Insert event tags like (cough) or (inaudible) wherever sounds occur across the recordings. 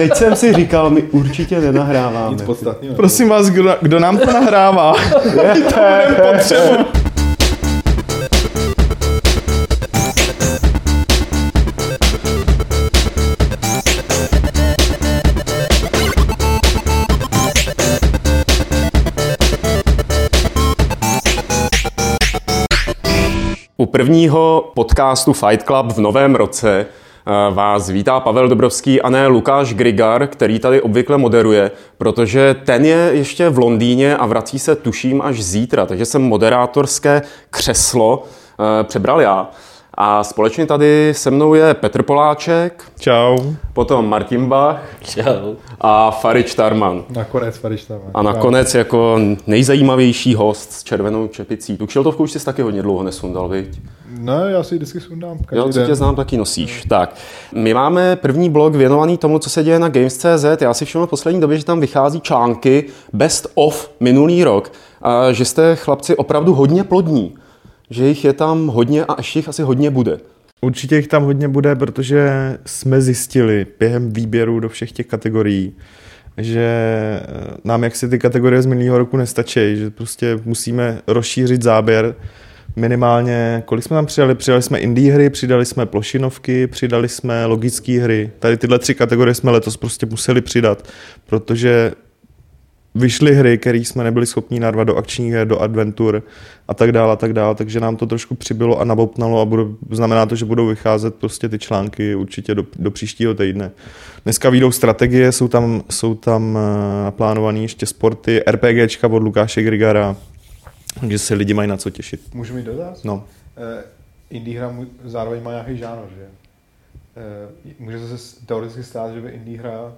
teď jsem si říkal, my určitě nenahráváme. Nic podstatného. Prosím vás, kdo, kdo nám to nahrává? to. U prvního podcastu Fight Club v novém roce vás vítá Pavel Dobrovský a ne Lukáš Grigar, který tady obvykle moderuje, protože ten je ještě v Londýně a vrací se tuším až zítra, takže jsem moderátorské křeslo eh, přebral já. A společně tady se mnou je Petr Poláček, Čau. potom Martin Bach Čau. a Farič Tarman. Nakonec Fariš tam. A nakonec jako nejzajímavější host s červenou čepicí. Tu kšiltovku už jsi taky hodně dlouho nesundal, viď? No, já si ji vždycky sundám. Každý Jo, co den. tě znám, taky nosíš. Tak, my máme první blog věnovaný tomu, co se děje na Games.cz. Já si všiml v poslední době, že tam vychází články best of minulý rok a že jste chlapci opravdu hodně plodní. Že jich je tam hodně a ještě jich asi hodně bude. Určitě jich tam hodně bude, protože jsme zjistili během výběru do všech těch kategorií, že eh, nám jaksi ty kategorie z minulého roku nestačí, že prostě musíme rozšířit záběr minimálně, kolik jsme tam přidali? Přidali jsme indie hry, přidali jsme plošinovky, přidali jsme logické hry. Tady tyhle tři kategorie jsme letos prostě museli přidat, protože vyšly hry, které jsme nebyli schopni narvat do akčních her, do adventur a tak dále, a tak dále, takže nám to trošku přibylo a nabopnalo a budou, znamená to, že budou vycházet prostě ty články určitě do, do příštího týdne. Dneska výjdou strategie, jsou tam, jsou tam eh, naplánované ještě sporty, RPGčka od Lukáše Grigara, takže se lidi mají na co těšit. Můžu mít dotaz? No. Uh, indie hra mu- zároveň má nějaký žánr, že? Uh, může se teoreticky stát, že by indie hra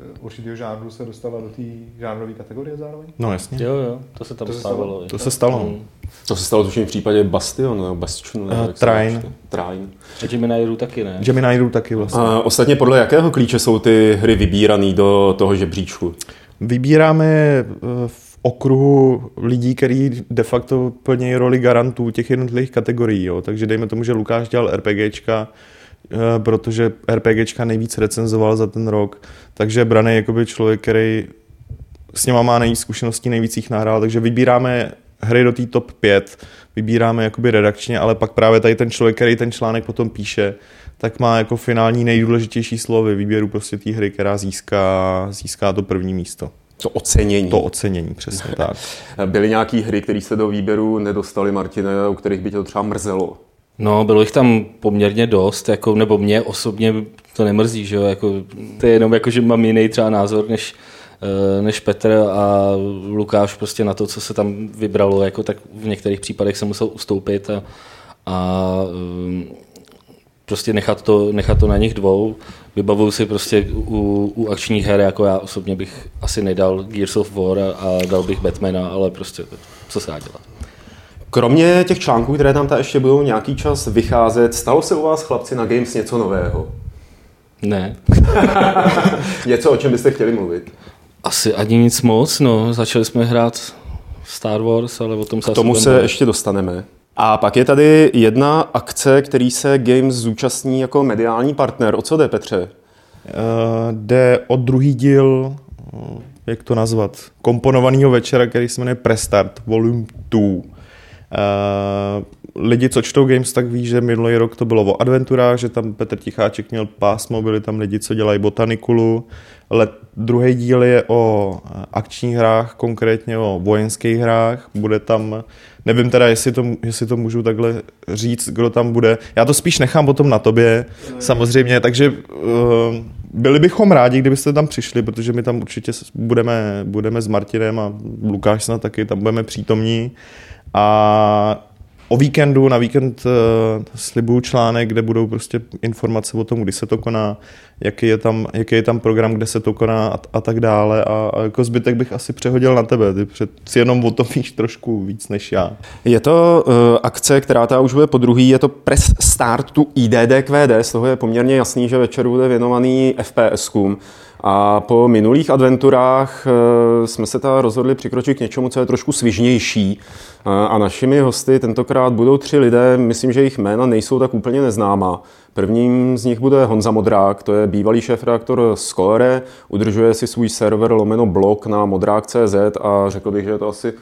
eh, určitého žánru se dostala do té žánrové kategorie zároveň? No jasně. Jo, jo, to se tam To se stávalo. stalo? To se stalo. Mm. To se stalo tuším v případě Bastion, nebo Bastion, nebo jak se Trine. Trine. A Gemini Ru taky ne. Gemini Ru taky vlastně. A ostatně podle jakého klíče jsou ty hry vybírané do toho žebříčku? Vybíráme eh, v okruhu lidí, kteří de facto plní roli garantů těch jednotlivých kategorií. Jo. Takže dejme tomu, že Lukáš dělal RPGčka, eh, protože RPGčka nejvíc recenzoval za ten rok. Takže Braný je člověk, který s něma má nejvíc zkušeností, nejvíc jich nahrál, takže vybíráme hry do té top 5, vybíráme jakoby redakčně, ale pak právě tady ten člověk, který ten článek potom píše, tak má jako finální nejdůležitější slovy výběru prostě té hry, která získá, získá to první místo. To ocenění. To ocenění, přesně (laughs) tak. Byly nějaké hry, které se do výběru nedostali, Martine, u kterých by tě to třeba mrzelo? No, bylo jich tam poměrně dost, jako, nebo mě osobně to nemrzí, že jo, jako, to je jenom jako, že mám jiný třeba názor než, eh, než Petr a Lukáš prostě na to, co se tam vybralo, jako, tak v některých případech jsem musel ustoupit a, a prostě nechat to, nechat to na nich dvou. Vybavuju si prostě u, u akčních her, jako já osobně bych asi nedal Gears of War a, a dal bych Batmana, ale prostě co se dá dělat. Kromě těch článků, které tam ta ještě budou nějaký čas vycházet, stalo se u vás chlapci na Games něco nového? Ne, (laughs) Něco, o čem byste chtěli mluvit? Asi ani nic moc, no. Začali jsme hrát Star Wars, ale o tom se K tomu se ještě dostaneme. A pak je tady jedna akce, který se Games zúčastní jako mediální partner. O co jde, Petře? Eh, jde o druhý díl, eh, jak to nazvat, komponovaného večera, který se jmenuje Prestart Volume 2. Uh, lidi, co čtou Games, tak ví, že minulý rok to bylo o adventurách, že tam Petr Ticháček měl pásmo, byli tam lidi, co dělají botanikulu. Let, druhý díl je o akčních hrách, konkrétně o vojenských hrách. Bude tam, nevím teda, jestli to, jestli to můžu takhle říct, kdo tam bude. Já to spíš nechám potom na tobě, samozřejmě, takže uh, byli bychom rádi, kdybyste tam přišli, protože my tam určitě budeme, budeme s Martinem a Lukáš snad taky, tam budeme přítomní. A o víkendu, na víkend uh, slibuju článek, kde budou prostě informace o tom, kdy se to koná, jaký je tam, jaký je tam program, kde se to koná a, a tak dále. A, a jako zbytek bych asi přehodil na tebe, ty před, si jenom o tom víš trošku víc než já. Je to uh, akce, která ta už bude po druhý, je to Press Start to IDDQD, z toho je poměrně jasný, že večer bude věnovaný FPSkům. A po minulých adventurách eh, jsme se ta rozhodli přikročit k něčemu, co je trošku svižnější. Eh, a našimi hosty tentokrát budou tři lidé, myslím, že jejich jména nejsou tak úplně neznámá. Prvním z nich bude Honza Modrák, to je bývalý šéf-reaktor Score, udržuje si svůj server lomeno blog na modrák.cz a řekl bych, že je to asi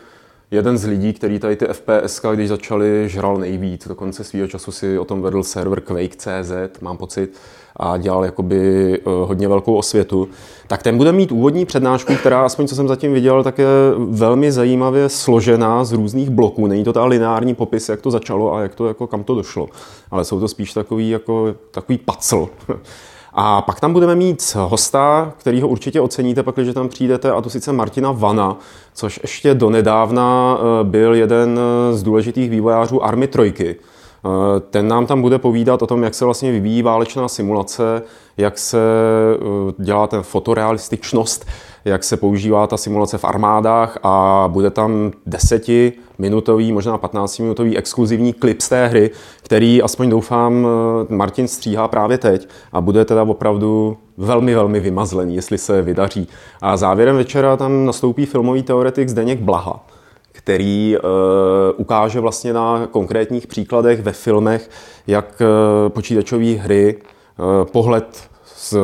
jeden z lidí, který tady ty FPS, když začali, žral nejvíc. Dokonce svýho času si o tom vedl server Quake.cz, mám pocit, a dělal jakoby eh, hodně velkou osvětu. Tak ten bude mít úvodní přednášku, která, aspoň co jsem zatím viděl, tak je velmi zajímavě složená z různých bloků. Není to ta lineární popis, jak to začalo a jak to, jako, kam to došlo. Ale jsou to spíš takový, jako, takový pacl. (laughs) A pak tam budeme mít hosta, který ho určitě oceníte, pak, když tam přijdete, a to sice Martina Vana, což ještě donedávna eh, byl jeden z důležitých vývojářů Army Trojky. Eh, ten nám tam bude povídat o tom, jak se vlastně vyvíjí válečná simulace, jak se eh, dělá ten fotorealističnost, jak se používá ta simulace v armádách a bude tam desetiminutový, možná 15-minutový exkluzivní klip z té hry, který aspoň doufám eh, Martin stříhá právě teď a bude teda opravdu velmi, velmi vymazlený, jestli se vydaří. A závěrem večera tam nastoupí filmový teoretik Zdeněk Blaha, který uh, ukáže vlastně na konkrétních příkladech ve filmech, jak uh, počítačové hry, uh, pohled z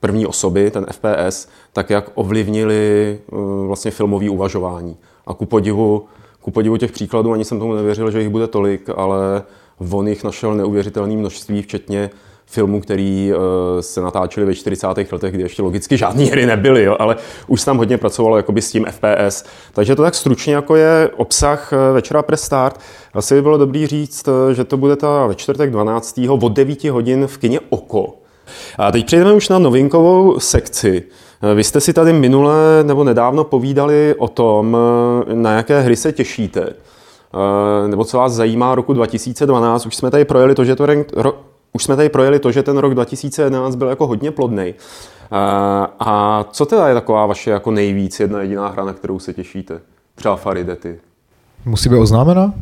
první osoby, ten FPS, tak jak ovlivnili uh, vlastně filmové uvažování. A ku podivu, ku podivu těch příkladů ani jsem tomu nevěřil, že jich bude tolik, ale on jich našel neuvěřitelné množství, včetně filmů, který uh, se natáčeli ve 40. letech, kdy ještě logicky žádné hry nebyly, jo, ale už tam hodně pracovalo jakoby s tím FPS. Takže to tak stručně jako je obsah eh, večera pre start. Asi by bylo dobrý říct, eh, že to bude ta ve čtvrtek 12. od 9 hodin v kině Oko. A teď přejdeme už na novinkovou sekci. Vy jste si tady minule nebo nedávno povídali o tom, na jaké hry se těšíte. Nebo co vás zajímá roku 2012. Už jsme tady projeli to, že to už jsme tady projeli to, že ten rok 2011 byl jako hodně plodný. A co teda je taková vaše jako nejvíc jedna jediná hra, na kterou se těšíte? Třeba Faridety. Musí být oznámena?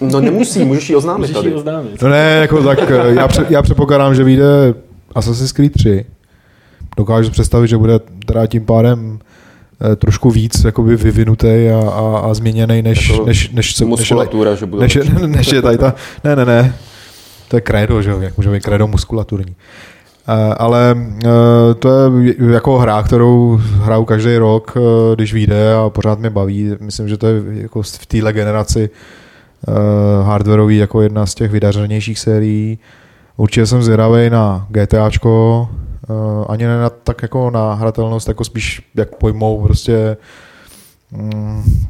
No nemusí, můžeš ji oznámit Můžeš tady. ji oznámit. No ne, jako tak, eh, já, pře, já předpokládám, že vyjde Assassin's Creed 3. Dokážu představit, že bude teda tím pádem eh, trošku víc jakoby vyvinutý a, a, a změněný, než, Jako než, než, co- než, Muskulatura, že bude než, lepší. než je tady ta, (laughs) ne, ne, ne, to je kredo, že jo, jak může být kredo muskulaturní. Eh, Ale eh, to je jako hra, kterou hraju každý rok, když vyjde a pořád mě baví. Myslím, že to je jako v téhle generaci hardwareový jako jedna z těch vydařenějších sérií. Určitě jsem zvědavý na GTAčko, ani ne na, tak jako na hratelnost, jako spíš jak pojmou prostě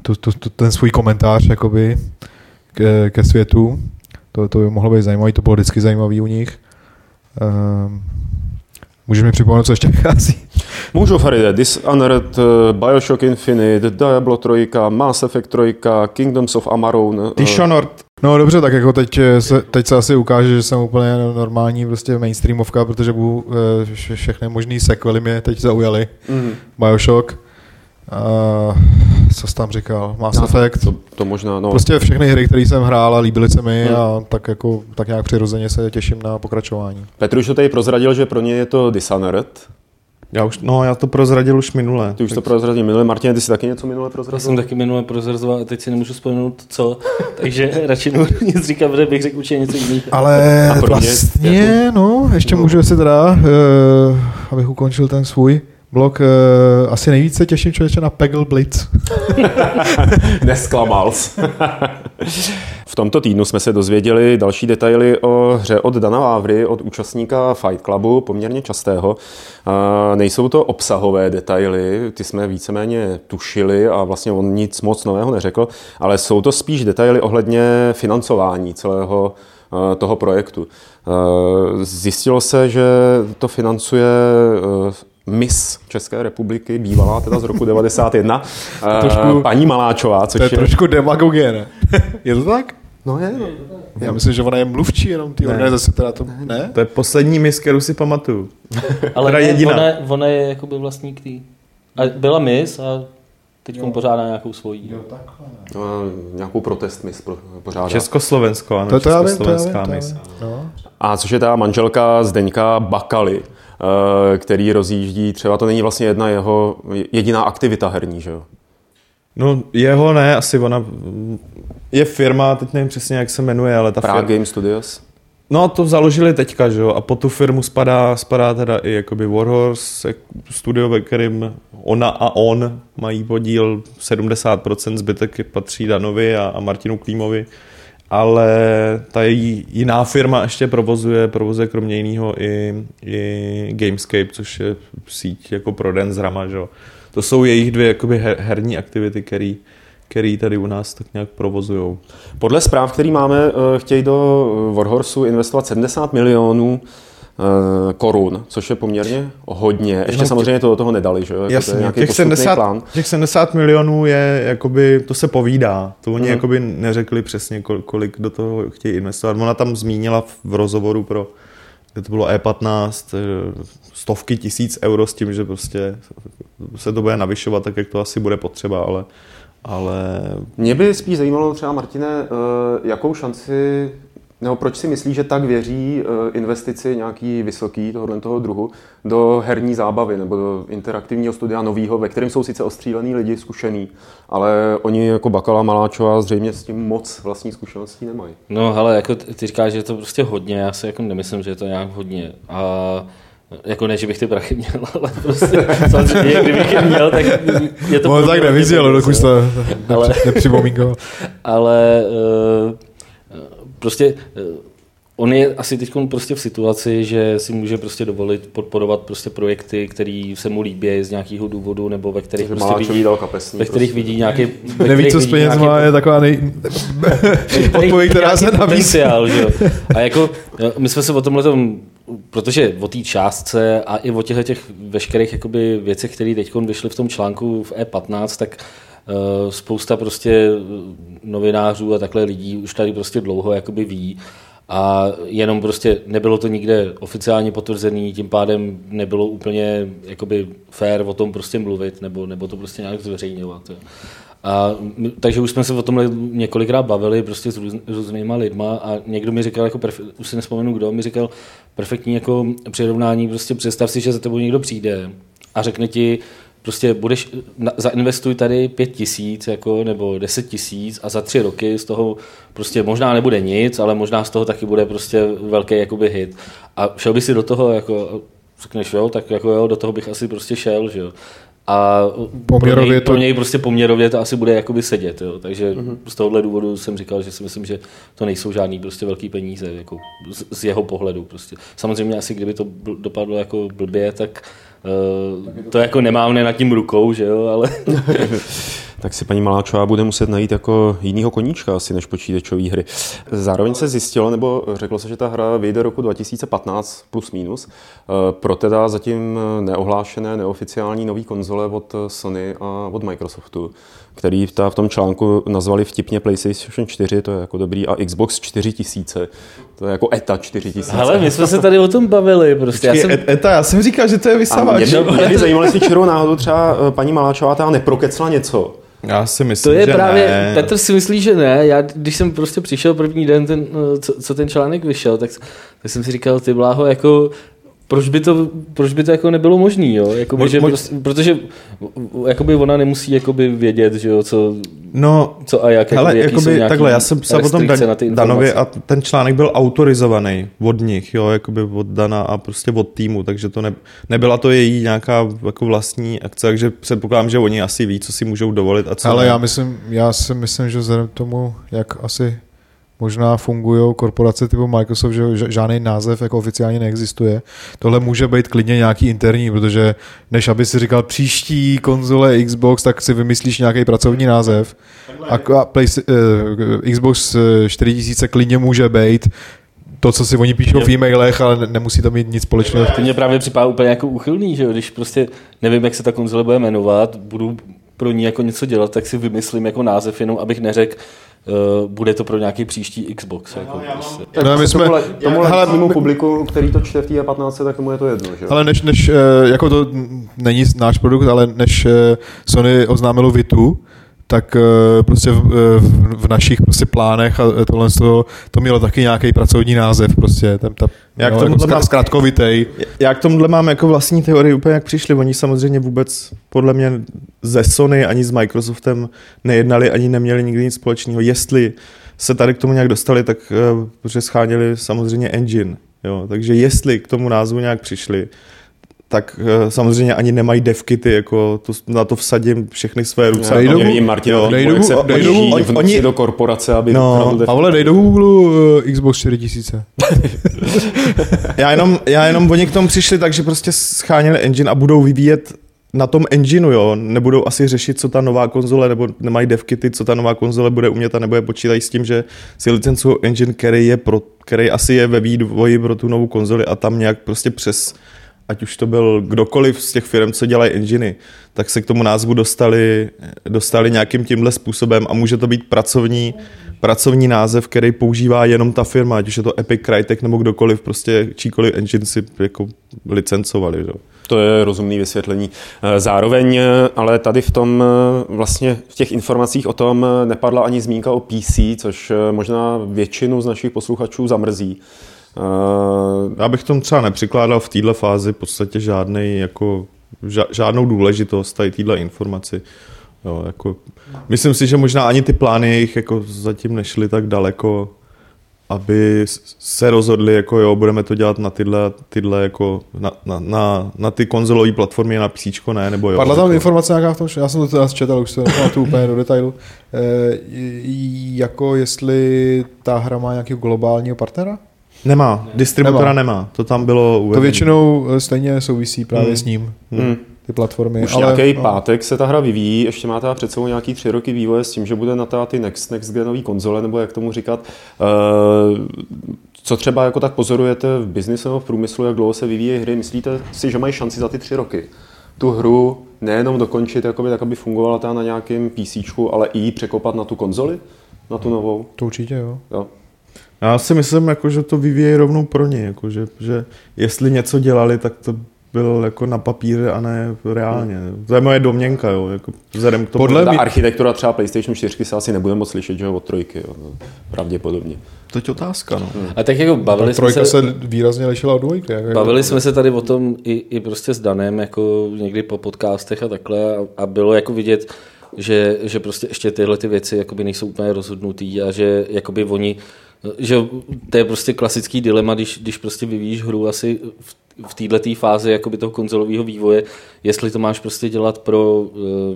tu, tu, tu, ten svůj komentář jakoby ke, ke světu. To, to by mohlo být zajímavé, to bylo vždycky zajímavé u nich. Um, můžeš mi připomenout, co ještě vychází? Můžu, Faride, Dishonored, eh, Bioshock Infinite, Diablo 3, Mass Effect 3, Kingdoms of Amarone. eh, Dishonored. No dobře, tak jako teď se, teď se asi ukáže, že jsem úplně normální prostě mainstreamovka, protože budu, eh, vše- všechny možný sequely mě teď zaujaly. mhm. Bioshock, uh, co jsi tam říkal, Mass Já Effect. To, to možná, no. Prostě všechny hry, které jsem hrál a líbily se mi a tak jako tak nějak přirozeně se těším na pokračování. Petr už to tady prozradil, že pro ně je to Dishonored. Já už, no, já to prozradil už minule. Ty už to prozradil minule. Martin, ty jsi taky něco minule Já prozradil? jsem taky minule prozrazoval a teď si nemůžu vzpomenout co, (laughs) takže radši nebudu nic říkat, protože bych řekl určitě něco jiného. Ale A pro mě vlastně, no, ještě No. můžu si teda, uh, abych ukončil ten svůj blok, uh, asi nejvíce těším člověče na Peggle Blitz. (laughs) Nesklamal. (laughs) v tomto týdnu jsme se dozvěděli další detaily o hře od Dana Vávry, od účastníka Fight Clubu, poměrně častého. Nejsou to obsahové detaily, ty jsme víceméně tušili a vlastně on nic moc nového neřekl, ale jsou to spíš detaily ohledně financování celého toho projektu. Zjistilo se, že to financuje Miss České republiky, bývalá teda z roku 91, (laughs) eh, trošku- paní Maláčová, což To je trošku demagogie, ne? (laughs) je to tak? No je, no. Já myslím, že ona je mluvčí jenom té organizace, která to... Ne? To je poslední mis, kterou si pamatuju. (laughs) Ale Teda ne, jediná. ona, ona je jakoby vlastník tý. A byla mis a teď pořádá nějakou svojí. no nějakou protest Miss pořádá. Československo, ano, To, to já vím, to já vím, československá to mis. No. A což je ta manželka Zdeňka Bakaly. Který rozjíždí, třeba to není vlastně jedna jeho jediná aktivita herní, že jo? No jeho ne, asi ona je firma, teď nevím přesně, jak se jmenuje, ale ta Prague firma... Game Studios? No to založili teďka, že jo, a po tu firmu spadá, spadá teda i jakoby Warhorse, studio, ve kterým ona a on mají podíl 70%, zbytek patří Danovi a, a Martinu Klímovi, ale ta její jiná firma ještě provozuje, provozuje kromě jiného i, i Gamescape, což je síť jako pro den z Rama, že. To jsou jejich dvě jakoby her, herní aktivity, které který tady u nás tak nějak provozují. Podle zpráv, který máme, eh, chtějí do Warhorsu investovat 70 milionů korun, což je poměrně hodně. Ještě no, samozřejmě to do toho nedali, že jo? Jako Jasně, to těch 70, plán. těch 70 milionů je, jakoby, to se povídá. To oni mm. jakoby neřekli přesně, kolik do toho chtějí investovat. Ona tam zmínila v rozhovoru pro kde to bylo E15, eh, stovky tisíc euro s tím, že prostě se to bude navyšovat tak, jak to asi bude potřeba, ale ale... Mě by spíš zajímalo třeba, Martine, eh, jakou šanci, nebo proč si myslíš, že tak věří eh, investici nějaký vysoký tohohle toho druhu do herní zábavy nebo do interaktivního studia nového, ve kterém jsou sice ostřílený lidi, zkušený, ale oni jako Bakala Maláčová zřejmě s tím moc vlastní zkušeností nemají. No hele, jako ty říkáš, že je to prostě hodně, já si jako nemyslím, že je to nějak hodně. A jako ne, že bych ty prachy (laughs) měl, ale prostě (laughs) samozřejmě, kdybych je měl, tak je to... No tak neviděl, dokud to ale, nepřipomínkoval. (laughs) Ale uh, prostě uh, on je asi teď prostě v situaci, že si může prostě dovolit podporovat prostě projekty, které se mu líbí z nějakého důvodu, nebo ve kterých, prostě vidí, kapesní, ve kterých prostě. vidí nějaký... (laughs) Neví, co s peněz má, je taková nej... (laughs) (laughs) odpověď, která se nabízí. A jako, my jsme se o tomhle tom protože o té částce a i o těchto těch veškerých jakoby věcech, které teď vyšly v tom článku v E15, tak uh, spousta prostě novinářů a takhle lidí už tady prostě dlouho jakoby ví a jenom prostě nebylo to nikde oficiálně potvrzený, tím pádem nebylo úplně jakoby fair o tom prostě mluvit nebo, nebo to prostě nějak zveřejňovat. A, takže už jsme se o tomhle několikrát bavili prostě s, růz, různýma lidma a někdo mi říkal, jako perfe, už si nespomenu kdo, mi říkal perfektní jako přirovnání, prostě představ si, že za tebou někdo přijde a řekne ti, prostě budeš, zainvestuj tady pět tisíc jako, nebo deset tisíc a za tři roky z toho prostě možná nebude nic, ale možná z toho taky bude prostě velký jakoby hit. A šel by si do toho, jako, řekneš jo, tak jako jo, do toho bych asi prostě šel, že jo. A poměrově pro, něj, to... pro něj prostě poměrově to asi bude jakoby sedět. Jo. Takže uh-huh. z tohohle důvodu jsem říkal, že si myslím, že to nejsou žádný prostě velký peníze jako z, z jeho pohledu. Prostě. Samozřejmě asi kdyby to dopadlo jako blbě, tak to jako nemám ne nad tím rukou, že jo, ale... (laughs) tak si paní Maláčová bude muset najít jako jinýho koníčka asi než počítačové hry. Zároveň se zjistilo, nebo řeklo se, že ta hra vyjde roku 2015 plus minus, eh, pro teda zatím neohlášené, neoficiální nový konzole od Sony a od Microsoftu, který v tom článku nazvali vtipně PlayStation 4, to je jako dobrý, a Xbox 4000, to je jako ETA 4000. Ale my jsme se tady o tom bavili. Prostě. Počkej, já jsem... ETA, já jsem říkal, že to je vysavač. Mě, mě by zajímalo, jestli čirou náhodou třeba eh, paní Maláčová ta neprokecla něco, já si myslím, to je že právě, ne. Petr si myslí, že ne. Já, když jsem prostě přišel první den, ten, eh, co, co ten článek vyšel, tak, tak jsem si říkal, ty bláho, jako proč by to, proč by to jako nebylo možný, jo? Jakoby, mo, že mo, prostě, protože jakoby ona nemusí jakoby vědět, že jo, co, no, co a jak. Ale jakoby, jakoby takhle, já jsem psal potom Dan, Danovi a ten článek byl autorizovaný od nich, jo, jakoby od Dana a prostě od týmu, takže to ne, nebyla to její nějaká jako vlastní akce, takže předpokládám, že oni asi ví, co si můžou dovolit a co Ale ne. já myslím, já si myslím, že vzhledem k tomu, jak asi možná fungují korporace typu Microsoft, že žádný název jako oficiálně neexistuje. Tohle může být klidně nějaký interní, protože než aby si říkal příští konzole Xbox, tak si vymyslíš nějaký pracovní název. A Play, uh, Xbox 4000 eh, klidně může být to, co si oni píšou v e-mailech, ale nemusí to mít nic společného. To mě právě připadá úplně jako uchylný, že když prostě nevím, jak se ta konzole bude jmenovat, budu pro ní jako něco dělat, tak si vymyslím jako název, jenom abych neřekl, Uh, bude to pro nějaký příští Xbox. Jako, prostě. no, my jsme, tomuhle, tomuhle hele, mimo publiku, který to čte v té 15, tak tomu je to jedno. Že? Ale než, než, eh, jako to není náš produkt, ale než eh, Sony oznámilo Vitu, tak eh, prostě v, eh, v, v našich prostě plánech a tohle to, to mělo taky nějaký pracovní název prostě, ten, ta, Já k tomuhle jako mám- zkratkovitej. Já k tomuhle mám jako vlastní teorii úplně jak přišli. Oni samozřejmě vůbec podle mě ze Sony ani s Microsoftem nejednali, ani neměli nikdy nic společného. Jestli se tady k tomu nějak dostali, tak protože scháněli samozřejmě engine. Jo? Takže jestli k tomu názvu nějak přišli, tak uh, samozřejmě ani nemají devkity, jako to, na to vsadím všechny své ruce. Dej Já do- nevím, Martin, jo, dej do- se dej do- oni- do korporace, aby No. Pavle, dej do Google uh, Xbox 4000. (laughs) Já jenom, já jenom oni k tomu přišli tak, že prostě scháněli engine a budou vyvíjet na tom engineu, jo, nebudou asi řešit, co ta nová konzole, nebo nemají devkity, co ta nová konzole bude umět a nebo je počítají s tím, že si licencují engine, který je pro, který asi je ve vývoji pro tu novou konzoli a tam nějak prostě přes, ať už to byl kdokoliv z těch firm, co dělají enginy, tak se k tomu názvu dostali, dostali nějakým tímhle způsobem a může to být pracovní, pracovní název, který používá jenom ta firma, ať už je to Epic, Crytek nebo kdokoliv, prostě číkoliv engine si jako licencovali. Jo. To je rozumný vysvětlení. Eh, Zároveň, eh, ale tady v tom eh, vlastně v těch informacích o tom nepadla ani zmínka o PC, což možná většinu z našich posluchačů zamrzí. Eh, Já bych tomu třeba nepřikládal v této fázi v podstatě žádnej, jako, ža- žádnou důležitost tady téhle informaci. Jo, jako, myslím si, že možná ani ty plány jejich jako zatím nešly tak daleko, aby se rozhodli, jako jo, budeme to dělat na tyhle, tyhle jako na, na, na, na ty konzolové platformy, na PC, ne, nebo jo. Padla tam jako, informace nějaká v tom, já jsem to teda četl, už se tu úplně do detailu, e, jako jestli ta hra má nějakého globálního partnera? Nemá, distributora nemá. to tam bylo To uvedené. většinou eh, stejně souvisí právě Hmm. s ním, hmm. ty platformy. Už ale, nějaký no. pátek se ta hra vyvíjí, ještě má teda před sebou nějaký tři roky vývoje s tím, že bude na ta ty next, next genový konzole, nebo jak tomu říkat. Eh, Co třeba jako tak pozorujete v biznisu nebo v průmyslu, jak dlouho se vyvíjí hry? Myslíte si, že mají šanci za ty tři roky tu hru nejenom dokončit, jakoby, tak aby fungovala ta na nějakém PC, ale i ji překopat na tu konzoli, na tu novou? To určitě, jo. Jo. Já si myslím, jako, že to vyvíjejí rovnou pro ně, jako, že, že jestli něco dělali, tak to byl jako na papíře a ne reálně. To je moje domněnka, jo, jako vzhledem k tomu. Podle Ta mě- architektura třeba PlayStation 4 se asi nebude moc slyšet, že jo, od trojky, jo, no, pravděpodobně. To je otázka, no. A tak jako bavili jsme Trojka se, se výrazně lišila od dvojky. Jako, Bavili jsme se tady o tom i, i prostě s Danem, jako někdy po podcastech a takhle a, a bylo jako vidět, že, že prostě ještě tyhle ty věci jakoby nejsou úplně rozhodnutý a že jakoby oni, že to je prostě klasický dilema, když, když prostě vyvíjíš hru asi v, v této fázi jakoby toho konzolového vývoje, jestli to máš prostě dělat pro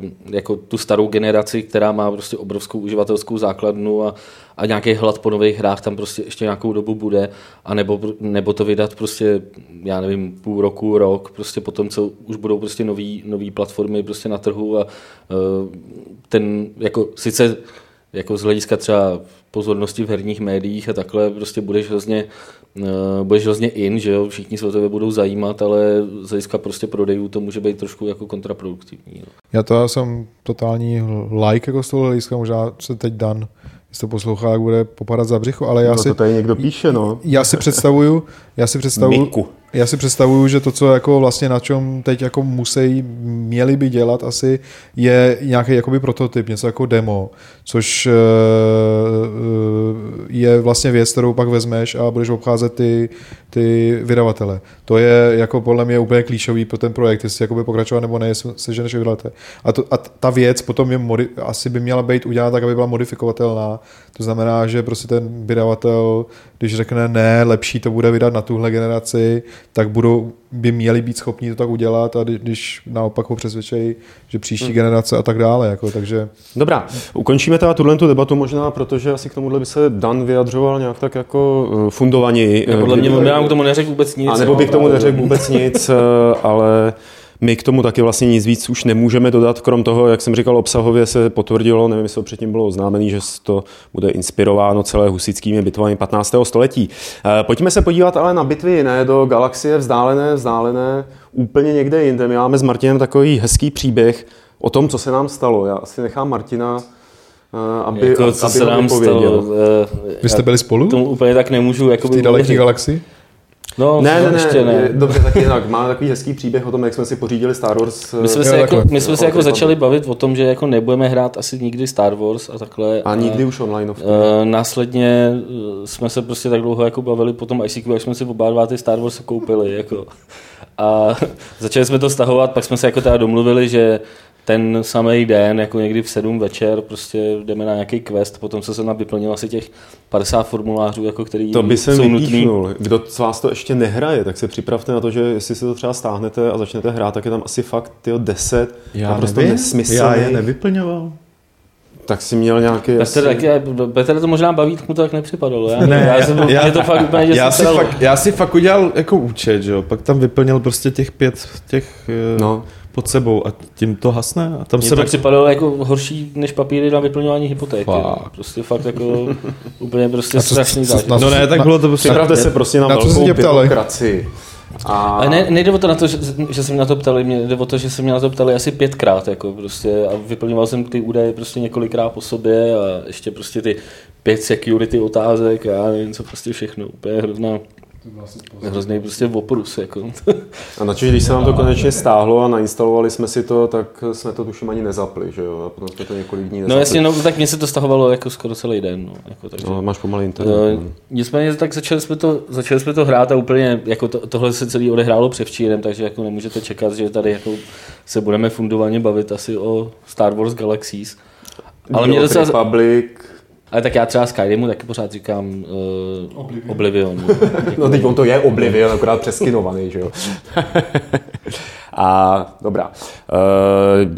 eh, jako tu starou generaci, která má prostě obrovskou uživatelskou základnu a, a nějaký hlad po nových hrách tam prostě ještě nějakou dobu bude, a nebo, nebo to vydat prostě, já nevím, půl roku, rok, prostě potom, co už budou prostě nový platformy prostě na trhu a eh, ten, jako sice jako z hlediska třeba pozornosti v herních médiích a takhle prostě budeš hrozně, uh, budeš hrozně in, že jo, všichni se o tebe budou zajímat, ale z hlediska prostě prodejů to může být trošku jako kontraproduktivní. No. Já to jsem totální like jako z toho hlediska, možná se teď Dan, jestli to poslouchá, jak bude popadat za břicho, ale já No, si, to tady někdo píše, no. já si představuju, já si představuju, Miku. Já si představuju, že to, co jako vlastně na čem teď jako musí, měli by dělat asi, je nějaký jakoby prototyp, něco jako demo, což eh, eh, je vlastně věc, kterou pak vezmeš a budeš obcházet ty, ty vydavatele. To je jako podle mě úplně klíčový pro ten projekt, jestli jakoby pokračovat nebo ne, jestli seženeš vydavatele. A, to, a ta věc potom je modi, asi by měla být udělána tak, aby byla modifikovatelná. To znamená, že prostě ten vydavatel, když řekne ne, lepší to bude vydat na tuhle generaci, tak budou, by měli být schopni to tak udělat a kdy- když naopak ho přesvědčejí, že příští Hmm. generace a tak dále. Jako, takže Dobrá, ukončíme teda tuhle tu debatu možná, protože asi k tomuhle by se Dan vyjadřoval nějak tak jako uh, fundovaněji. No, podle mě Eh, by nám k tomu neřekl vůbec nic. A nebo bych k tomu neřekl vůbec nic, eh, ale my k tomu taky vlastně nic víc už nemůžeme dodat, krom toho, jak jsem říkal, obsahově se potvrdilo, nevím, jestli to předtím bylo oznámené, že to bude inspirováno celé husickými bitvami 15. století. Eh, Pojďme se podívat ale na bitvy jiné, do galaxie vzdálené, vzdálené, úplně někde jinde. My máme s Martinem takový hezký příběh o tom, co se nám stalo. Já asi nechám Martina, eh, aby, jako, co aby se nám stalo. eh, vy jste byli spolu Tomu úplně tak nemůžu jako v té daleké galaxii? No, Ne, no, ne, ne, ještě ne. dobře, tak jinak. Má takový hezký příběh o tom, jak jsme si pořídili Star Wars. My jsme, eh, se Jo, jako, takhle. my jsme se jako začali bavit o tom, že jako nebudeme hrát asi nikdy Star Wars a takhle. A nikdy už online. Uh, následně eh, jsme se prostě tak dlouho jako bavili po tom ICQ, jak jsme si oba dva ty Star Wars koupili. Jako. A (laughs) začali jsme to stahovat, pak jsme se jako teda domluvili, že ten samý den, jako někdy v 7 večer, prostě jdeme na nějaký quest, potom se sem vyplnil asi těch 50 formulářů, jako který To by se vypíchnul. Kdo z vás to ještě nehraje, tak se připravte na to, že jestli si to třeba stáhnete a začnete hrát, tak je tam asi fakt tyjo, 10 naprosto nesmyslný. já je nevyplňoval. Tak si měl nějaký... Tak asi... Petr to možná baví, tak mu to tak nepřipadalo. Já, Ne, já, jsem, já, to fakt úplně já, si fakt, já si fakt udělal jako účet, že jo, pak tam vyplnil prostě těch pět těch eh, No. Pod sebou a tím to hasne a tam Mně se to připadalo jako horší než papíry na vyplňování hypotéky. Fakt. no. Prostě fakt jako (laughs) úplně prostě A co- strašný co- zážitek. na- No ne, tak bylo to prostě... Připravte se prostě na, na co velkou byrokracii. A... Ale ne, nejde o to na to, že, že se mě na to ptali, mě jde o to, že se mě na to ptali asi pětkrát, jako prostě, a vyplňoval jsem ty údaje prostě několikrát po sobě a ještě prostě ty pět security otázek a já nevím, co prostě všechno, úplně hrozná, hrozný prostě oprus, jako. A načež, když se nám to konečně stáhlo a nainstalovali jsme si to, tak jsme to tuším ani nezapli, že jo? A potom jsme to několik dní nezapli. No jasně, no tak mně se to stahovalo jako skoro celý den, no, jako, takže. No, máš pomalý internet. Uh, no. nicméně tak začali jsme, to, začali jsme to hrát a úplně jako to, tohle se celý odehrálo převčírem, takže jako nemůžete čekat, že tady jako se budeme fundovaně bavit asi o Star Wars Galaxies. Ale mě docela, Republic, ale tak já třeba Skyrimu taky pořád říkám uh, Oblivion. Oblivion (laughs) no. Teď on to je Oblivion, akorát přeskinovaný, že jo. A dobrá.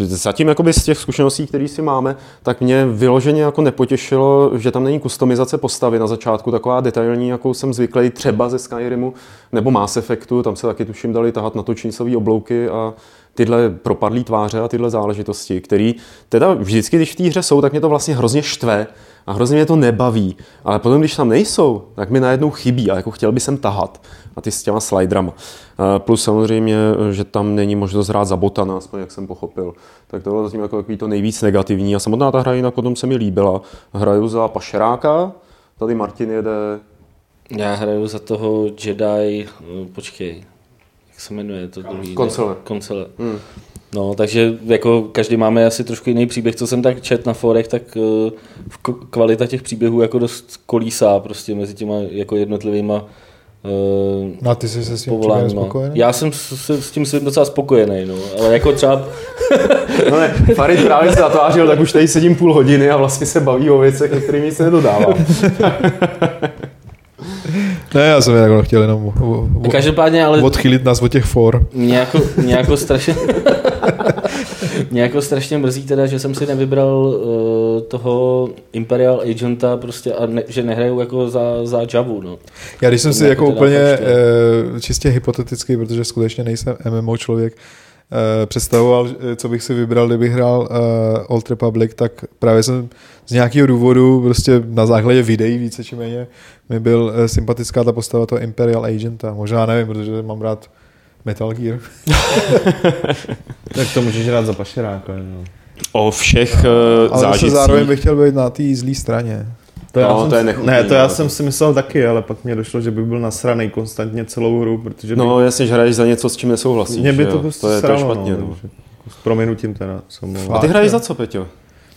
E, zatím jakoby z těch zkušeností, které si máme, tak mě vyloženě jako nepotěšilo, že tam není kustomizace postavy na začátku, taková detailní, jakou jsem zvyklý třeba ze Skyrimu nebo Mass Effectu, tam se taky tuším dali tahat na točnicové oblouky a tyhle propadlé tváře a tyhle záležitosti, které teda vždycky, když v té hře jsou, tak mě to vlastně hrozně štve a hrozně mě to nebaví. Ale potom, když tam nejsou, tak mi najednou chybí a jako chtěl by jsem tahat. A ty s těma sliderama. Eh, Plus samozřejmě, že tam není možnost hrát za botana, aspoň jak jsem pochopil. Tak to bylo zatím jako takový to nejvíc negativní. A samotná ta hra jinak potom se mi líbila. Hraju za pašeráka, tady Martin jede Já hraju za toho Jedi, uh, počkej, se jmenuje to druhý? Koncele. Koncele. Hmm. No, takže jako každý máme asi trošku jiný příběh, co jsem tak čet na forech, tak uh, kvalita těch příběhů jako dost kolísá prostě mezi těma jako jednotlivýma uh, No a ty jsi se s tím spokojený? Já jsem s, s, s tím svým docela spokojený, no, ale jako třeba (laughs) No ne, Farid právě se zatvářil, tak už tady sedím půl hodiny a vlastně se baví o věcech, kterým nic nedodává. (laughs) Ne, já jsem jako chtěl jenom o, o, každopádně, ale odchylit nás od těch for. Mě jako, mě jako strašně... (laughs) mě jako strašně mrzí teda, že jsem si nevybral uh, toho Imperial Agenta prostě a ne, že nehraju jako za, za Javu, no. Já když jsem si jako jako úplně eh, čistě hypoteticky, protože skutečně nejsem MMO člověk, eh, představoval, eh, co bych si vybral, kdybych hrál eh, Old Republic, tak právě jsem z nějakého důvodu, prostě na základě videí více či méně, mi byl eh, sympatická ta postava toho Imperial Agenta. Možná nevím, protože mám rád Metal Gear. (laughs) Tak to můžeš hrát za pašeráka. No. O všech uh, Ale zážitcích. zároveň bych chtěl být na té zlé straně. To já No, jsem, to je nechutný, ne, to já no. jsem si myslel taky, ale pak mě došlo, že by byl nasranej konstantně celou hru, protože by, No jasně, že hraješ za něco, s čím nesouhlasíš. mě by to prostě to je, to je sralo, špatně. no, No, takže S prominutím teda. Jsem A ty hraješ za co, Peťo?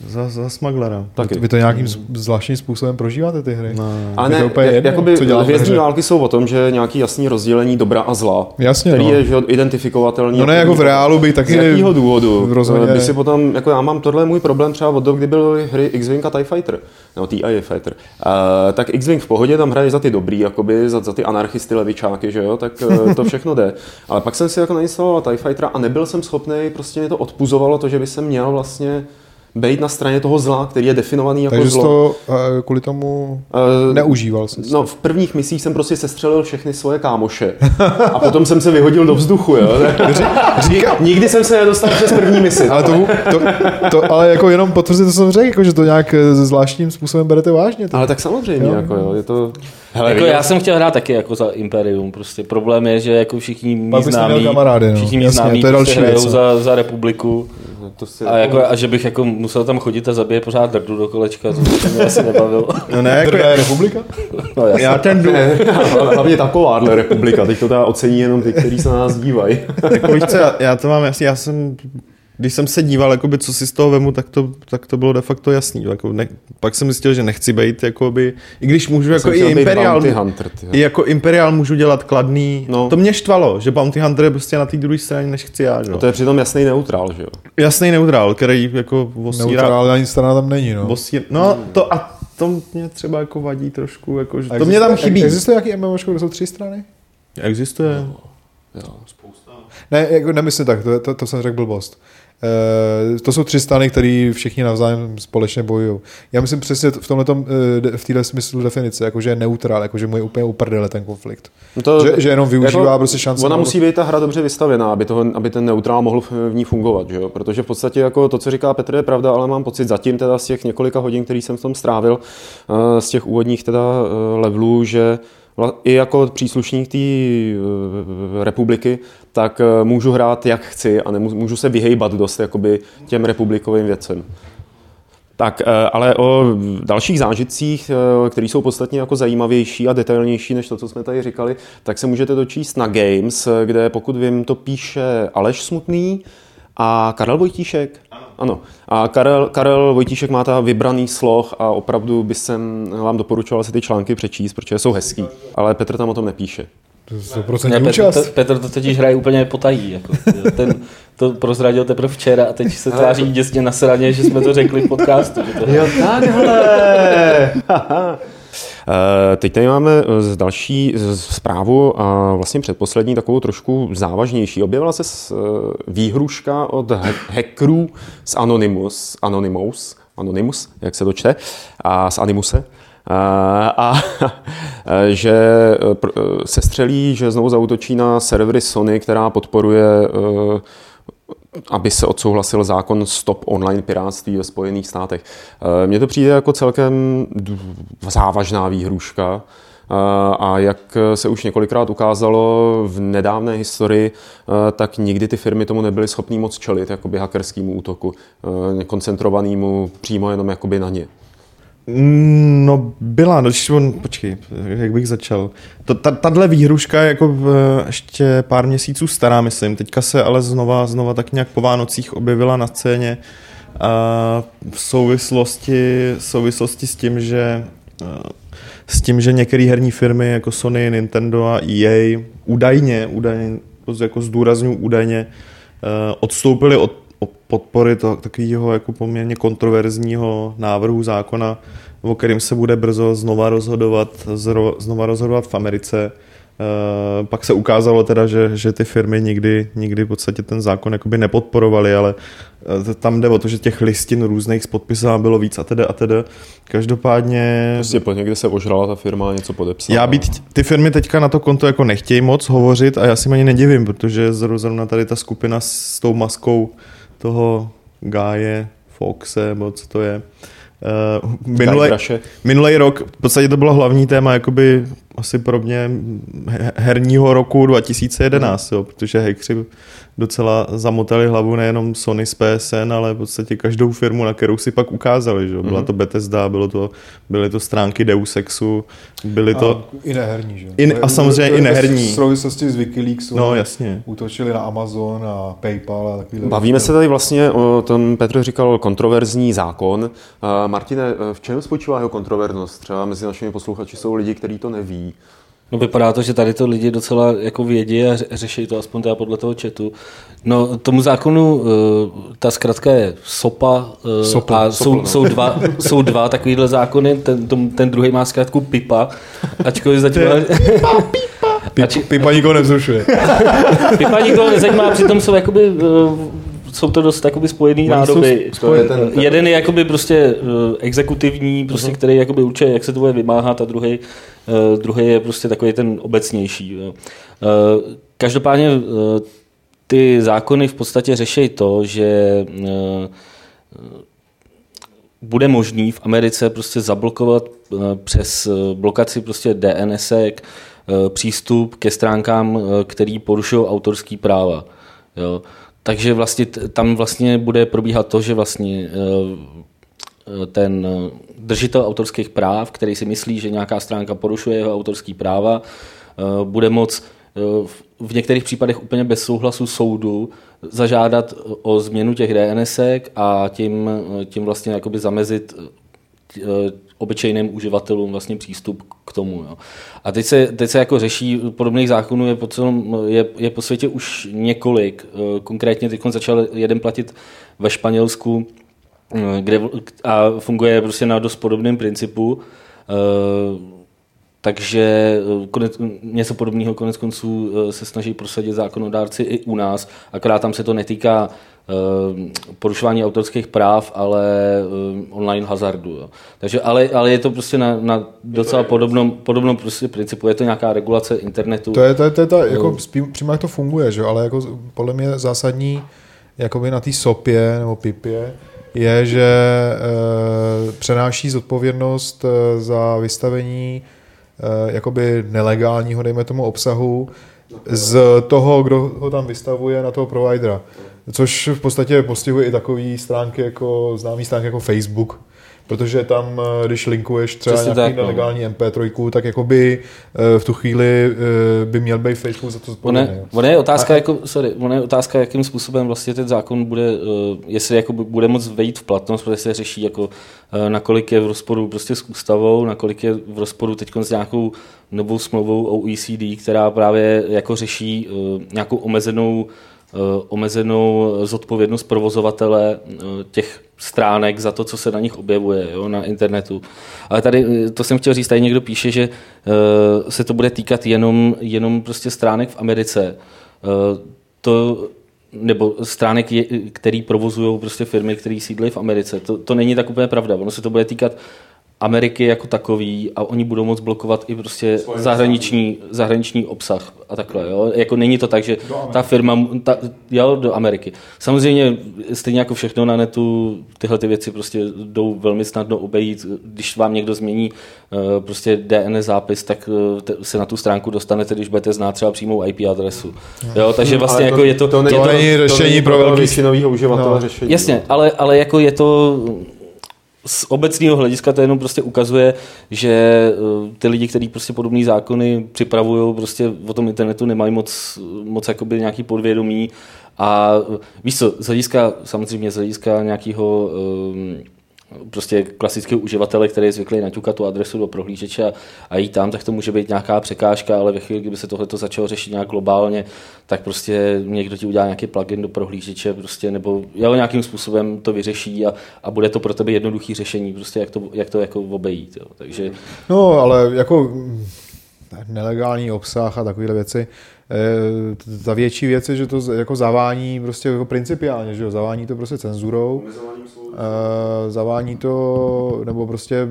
Za, za smaglera. Taky. Vy to nějakým zvláštním způsobem prožíváte ty hry? No. Ale Je to ne, úplně jedno, jakoby co hvězdní války jsou o tom, že nějaký jasný rozdělení dobra a zla, Jasně, který no. je že, identifikovatelný. No ne, jako v reálu bych taky... Z jakého důvodu? rozhodně- By si potom, jako já mám, tohle můj problém třeba od doby, kdy byly hry X-Wing a TIE Fighter, no TIE Fighter, uh, tak X-Wing v pohodě, tam hraješ za ty dobrý, jakoby, za, za ty anarchisty, levičáky, že jo, tak uh, (laughs) to všechno jde. Ale pak jsem si jako nainstaloval TIE Fightera a nebyl jsem schopný, prostě mě to odpuzovalo to, že by se měl vlastně být na straně toho zla, který je definovaný jako Takže jsi zlo. to eh, kvůli tomu Eh, neužíval jsi. No, v prvních misích jsem prostě sestřelil všechny svoje kámoše. A potom jsem se vyhodil do vzduchu, jo. Říká... Nikdy jsem se nedostal přes první misi. Ale, to, to, to, ale jako jenom potvrzit, to jsem řekl, jako, že to nějak eh, zvláštním způsobem berete vážně. To. Ale tak samozřejmě, Jo. jako jo, je to... Hele, Jako já jsem chtěl hrát taky jako za Imperium, prostě problém je, že jako všichni mý známí, kamarády, no. všichni mý Jasně, známí to je prostě další hrajou věc, no. za, za republiku, to si A, jako, a že bych jako musel tam chodit a zabije pořád drdu do kolečka, to by mě asi nebavilo. No ne, jako, Drda je republika? No, jasně. já ten dům, Ale (laughs) hlavně takováhle republika, teď to teda ocení jenom ty, kteří se na nás dívají. jako víš co, já, já to mám jasně, já jsem když jsem se díval, jakoby, co si z toho vemu, tak to, tak to bylo de facto jasný. Jako ne, pak jsem zjistil, že nechci být, jakoby, i když můžu jako i Imperial, Hunter, i jako Imperial můžu dělat kladný. No. No. To mě štvalo, že Bounty Hunter je prostě na té druhé straně, než chci já. Že? No to je přitom jasný neutrál, že jo? Jasný neutrál, který jako osírá, Neutrální strana tam není, no. osír, no to a to mě třeba jako vadí trošku, jako, že A to mě tam chybí. Existuje nějaký MMOčko, kde jsou tři strany? Existuje. Jo. Ne, jako nemyslím tak, to, to, to jsem řekl blbost. E, to jsou tři strany, které všichni navzájem společně bojují. Já myslím přesně v tomhle v téhle smyslu definice, jako že je neutrál, jako že mu je úplně uprdele ten konflikt. No to, Že- že jenom využívá prostě šance Ona na- musí být ta hra dobře vystavená, aby, toho, aby ten neutrál mohl v, ní fungovat, že jo? Protože v podstatě jako to, co říká Petr, je pravda, ale mám pocit zatím teda z těch několika hodin, který jsem v tom strávil, eh, z těch úvodních teda eh, levelů, že i jako příslušník té eh, republiky, tak eh, můžu hrát jak chci a nemůžu, můžu se vyhejbat dost jakoby těm republikovým věcem. Tak, eh, ale o dalších zážitcích, které jsou podstatně jako zajímavější a detailnější než to, co jsme tady říkali, tak se můžete dočíst na Games, kde pokud vím, to píše Aleš Smutný a Karel Vojtíšek. Ano. A Karel, Karel Vojtíšek má ta vybraný sloh a opravdu by jsem vám doporučoval si ty články přečíst, protože jsou hezký. Ale Petr tam o tom nepíše. To je Ne, 100% Petr, účast. to, Petr to totiž hraje úplně potají. Jako. Ten to prozradil teprve včera a teď se tváří děsně na sraně, že jsme to řekli v podcastu. Že to Jo, takhle. (laughs) Eh, Teď tady máme eh, z další zprávu a vlastně předposlední takovou trošku závažnější. Objevila se eh, výhruška od ha- hackerů z Anonymous, Anonymous, Anonymous, jak se to čte, a z Animuse. A, a že se střelí, že znovu zautočí na servery Sony, která podporuje aby se odsouhlasil zákon Stop online pirátství ve Spojených státech. Eh, Mně to přijde jako celkem závažná výhruška eh, a jak se už několikrát ukázalo v nedávné historii, eh, tak nikdy ty firmy tomu nebyly schopný moc čelit, jakoby hackerskému útoku, koncentrovanému přímo jenom jakoby na ně. No byla, no, když on, počkej, jak bych začal. To, ta, tahle výhruška je jako v, ještě pár měsíců stará, myslím. Teďka se ale znova, znova tak nějak po Vánocích objevila na scéně a v souvislosti, v souvislosti s tím, že a, s tím, že některé herní firmy jako Sony, Nintendo a EA údajně, údajně jako zdůrazňuji údajně, eh, odstoupili od od podpory to, takového jako poměrně kontroverzního návrhu zákona, o kterým se bude brzo znova rozhodovat, zro, znova rozhodovat v Americe. E, pak se ukázalo teda, že, že ty firmy nikdy, nikdy v podstatě ten zákon jakoby nepodporovaly, ale e, tam jde o to, že těch listin různých s podpisama bylo víc a teda a teda. Každopádně... Prostě po někde se ožrala ta firma a něco podepsala. Já být, ty firmy teďka na to konto jako nechtějí moc hovořit a já si ani nedivím, protože zrovna tady ta skupina s tou maskou toho Gáje, Foxe, nebo co to je. Uh, minulý, Guybruše. minulý rok, v podstatě to bylo hlavní téma, jakoby asi pro mě he- herního roku 2011, jo, protože hackři docela zamotali hlavu nejenom Sony z PSN, ale v podstatě každou firmu, na kterou si pak ukázali. Že? Byla to Bethesda, bylo to, byly to stránky Deus Exu, byly to... A I neherní, že? I- a samozřejmě To i neherní. V souvislosti s Wikileaksu No jasně. útočili na Amazon a PayPal a takovýhle. Bavíme se tady vlastně o tom, Petr říkal, kontroverzní zákon. Uh, Martine, eh, v čem spočívá jeho kontroverznost? Třeba mezi našimi posluchači jsou lidi, kteří to neví. No vypadá to, že tady to lidi docela jako vědí a ře- řeší to aspoň teda podle toho chatu. No tomu zákonu, eh, ta zkratka je SOPA eh, Sopl, a Sopl, jsou, no. jsou, dva, (laughs) jsou dva takovýhle zákony, ten, ten druhý má zkrátku PIPA, ačkoliv zatím... Ači, Pipa nikoho nevzrušuje. (laughs) PIPA nikoho nezajímá, přitom jsou jakoby eh, jsou to dost jakoby spojený nádoby. To je ten- ten- Jeden je jakoby prostě eh, exekutivní, prostě, který jakoby určuje, jak se to bude vymáhat a druhý, eh, druhý je prostě takový ten obecnější. jo. Eh, Každopádně eh, ty zákony v podstatě řeší to, že eh, bude možný v Americe prostě zablokovat eh, přes blokaci prostě DNSek přístup ke stránkám, který porušují autorský práva. Jo. Takže vlastně tam vlastně bude probíhat to, že vlastně ten držitel autorských práv, který si myslí, že nějaká stránka porušuje jeho autorský práva, bude moc v některých případech úplně bez souhlasu soudu zažádat o změnu těch DNSek a tím, tím vlastně jakoby zamezit eh, obyčejným uživatelům vlastně přístup k tomu. Jo. A teď se, teď se jako řeší, podobných zákonů je po, celém, je, je po světě už několik. Eh, konkrétně teď začal jeden platit ve Španělsku, eh, kde, a funguje prostě na dost podobném principu takže eh, konec, něco podobného konec konců se snaží prosadit zákonodárci i u nás, akorát tam se to netýká porušování autorských práv, ale online hazardu. Jo. Takže, ale, ale je to prostě na, na docela podobnom, podobnom prostě principu. Je to nějaká regulace internetu. To je, to je, to je ta, jako přímo jak to funguje, že? ale jako podle mě zásadní jakoby na té sopě nebo pipě je, že e, přenáší zodpovědnost za vystavení Eh, jakoby nelegálního, dejme tomu, obsahu z toho, kdo ho tam vystavuje na toho providera. Což v podstatě postihuje i takové stránky jako známý stránky jako Facebook, Protože tam, eh, když linkuješ třeba Přesně nějaký tak, no. nelegální no. MP3, tak jakoby eh, v tu chvíli eh, by měl být Facebook za to zodpovědný. Ona je otázka, a, jako, sorry, ona je otázka, jakým způsobem vlastně ten zákon bude, jestli jako bude moc vejít v platnost, protože se řeší, jako, nakolik je v rozporu prostě s ústavou, nakolik je v rozporu teď s nějakou novou smlouvou OECD, která právě jako řeší nějakou omezenou omezenou zodpovědnost provozovatele eh, těch stránek za to, co se na nich objevuje jo, na internetu. Ale tady, eh, to jsem chtěl říct, tady někdo píše, že se to bude týkat jenom, jenom prostě stránek v Americe. To, nebo stránek, který provozují prostě firmy, které sídlí v Americe. To, to není tak úplně pravda. Ono se to bude týkat Ameriky jako takový a oni budou moc blokovat i prostě zahraniční, zahraniční obsah a takhle. Jo? Jako není to tak, že ta firma, ta, jo, do Ameriky. Samozřejmě stejně jako všechno na netu, tyhle ty věci prostě jdou velmi snadno obejít. Když vám někdo změní uh, prostě DNS zápis, tak te, se na tu stránku dostanete, když budete znát třeba přímou IP adresu. Jo? Takže vlastně jako to, je to... To, to, to není řešení pro velký většinového uživatele no. řešení. Jasně, ale, ale jako je to z obecného hlediska to jenom prostě ukazuje, že eh, ty lidi, kteří prostě podobné zákony připravují, prostě o tom internetu nemají moc, moc jakoby nějaký podvědomí. A eh, víš co, z hlediska, samozřejmě z hlediska nějakého um, prostě klasického uživatele, který je zvyklý naťukat tu adresu do prohlížeče a, a jít tam, tak to může být nějaká překážka, ale ve chvíli, kdyby se tohle začalo řešit nějak globálně, tak prostě někdo ti udělá nějaký plugin do prohlížeče, prostě, nebo jo, nějakým způsobem to vyřeší a, a bude to pro tebe jednoduché řešení, prostě jak to, jak to jako obejít. Jo. Takže... No, ale jako mm, nelegální obsah a takovéhle věci, Eh, ta větší věc je, že to jako zavání prostě jako principiálně, že jo, zavání to prostě cenzurou, eh, zavání to, nebo prostě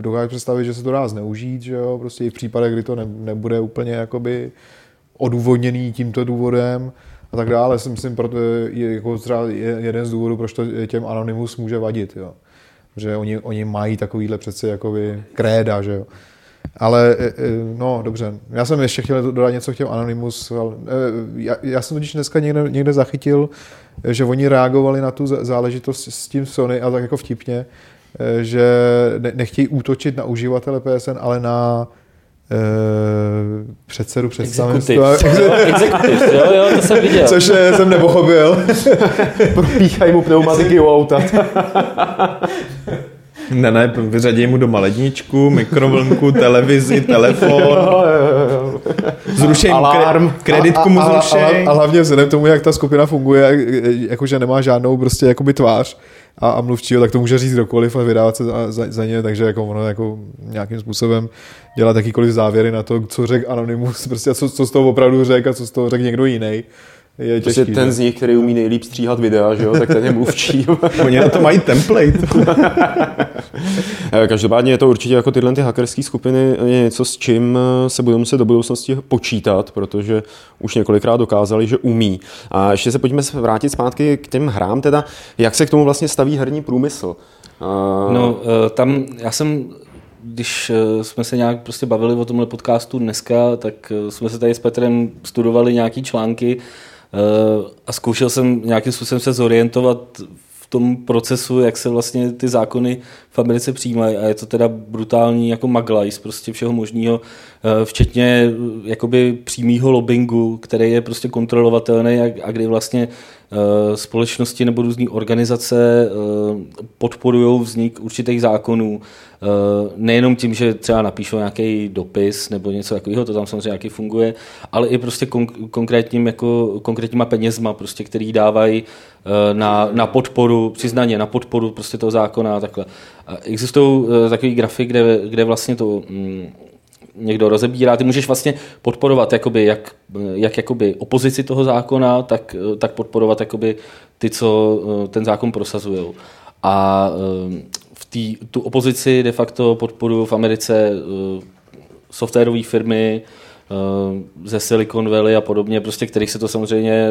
dokáže představit, že se to dá zneužít, že jo, prostě i v případech, kdy to ne, nebude úplně jakoby odůvodněný tímto důvodem a tak dále, si myslím, proto je jako třeba jeden z důvodů, proč to těm Anonymous může vadit, jo. Že oni, oni mají takovýhle přece jakoby kréda, že jo. Ale e, e, no, dobře. Já jsem ještě chtěl dodat něco k těm Anonymous. Ale, e, já, já jsem totiž dneska někde, někde zachytil, že oni reagovali na tu záležitost s tím Sony a tak jako vtipně, že nechtějí útočit na uživatele PSN, ale na Uh, předsedu představenstva. (laughs) Exekutiv, jo, jo, to jsem viděl. Což jsem nepochopil. Propíchají mu pneumatiky u auta. (laughs) (laughs) Ne, ne, vyřadí mu doma ledničku, mikrovlnku, televizi, telefon. (laughs) Zrušej Alarm. kreditku mu zrušej. A, a, a, hlavně vzhledem k tomu, jak ta skupina funguje, jakože nemá žádnou prostě jakoby tvář a, a mluvčího, tak to může říct kdokoliv a vydávat se za, za, za ně, takže jako ono jako nějakým způsobem dělat jakýkoliv závěry na to, co řekl Anonymous, (laughs) prostě co, co z toho opravdu řekl a co z toho řekl někdo jiný je prostě těžký, ten že? z nich, který umí nejlíp stříhat videa, že jo, tak ten je mluvčí. (laughs) Oni na to mají template. Eh, (laughs) každopádně je to určitě jako tyhle ty hackerské skupiny je něco, s čím eh, se budeme muset do budoucnosti počítat, protože už několikrát dokázali, že umí. A ještě se pojďme vrátit zpátky k těm hrám, teda jak se k tomu vlastně staví herní průmysl. No, tam já jsem když jsme se nějak prostě bavili o tomhle podcastu dneska, tak jsme se tady s Petrem studovali nějaký články a zkoušel jsem nějakým způsobem se zorientovat v tom procesu, jak se vlastně ty zákony v Americe přijímají a je to teda brutální jako maglajs prostě všeho možného, včetně jakoby přímýho lobbingu, který je prostě kontrolovatelný a, kdy vlastně Eh, společnosti nebo různé organizace eh, podporují vznik určitých zákonů. Eh, nejenom tím, že třeba napíšou nějaký dopis nebo něco takového, to tam samozřejmě nějaký funguje, ale i prostě kon- konkrétním, jako, konkrétníma penězma, prostě, který dávají na, na podporu, přiznaně na podporu prostě toho zákona a takhle. Existují takový grafy, kde, kde vlastně to mm, někdo rozebírá, ty můžeš vlastně podporovat jakoby, jak, jak jakoby opozici toho zákona, tak, tak podporovat jakoby ty, co eh, ten zákon prosazují. A eh, tý, tu opozici de facto podporují v Americe eh, softwarové firmy, ze Silicon Valley a podobně, prostě, kterých se to samozřejmě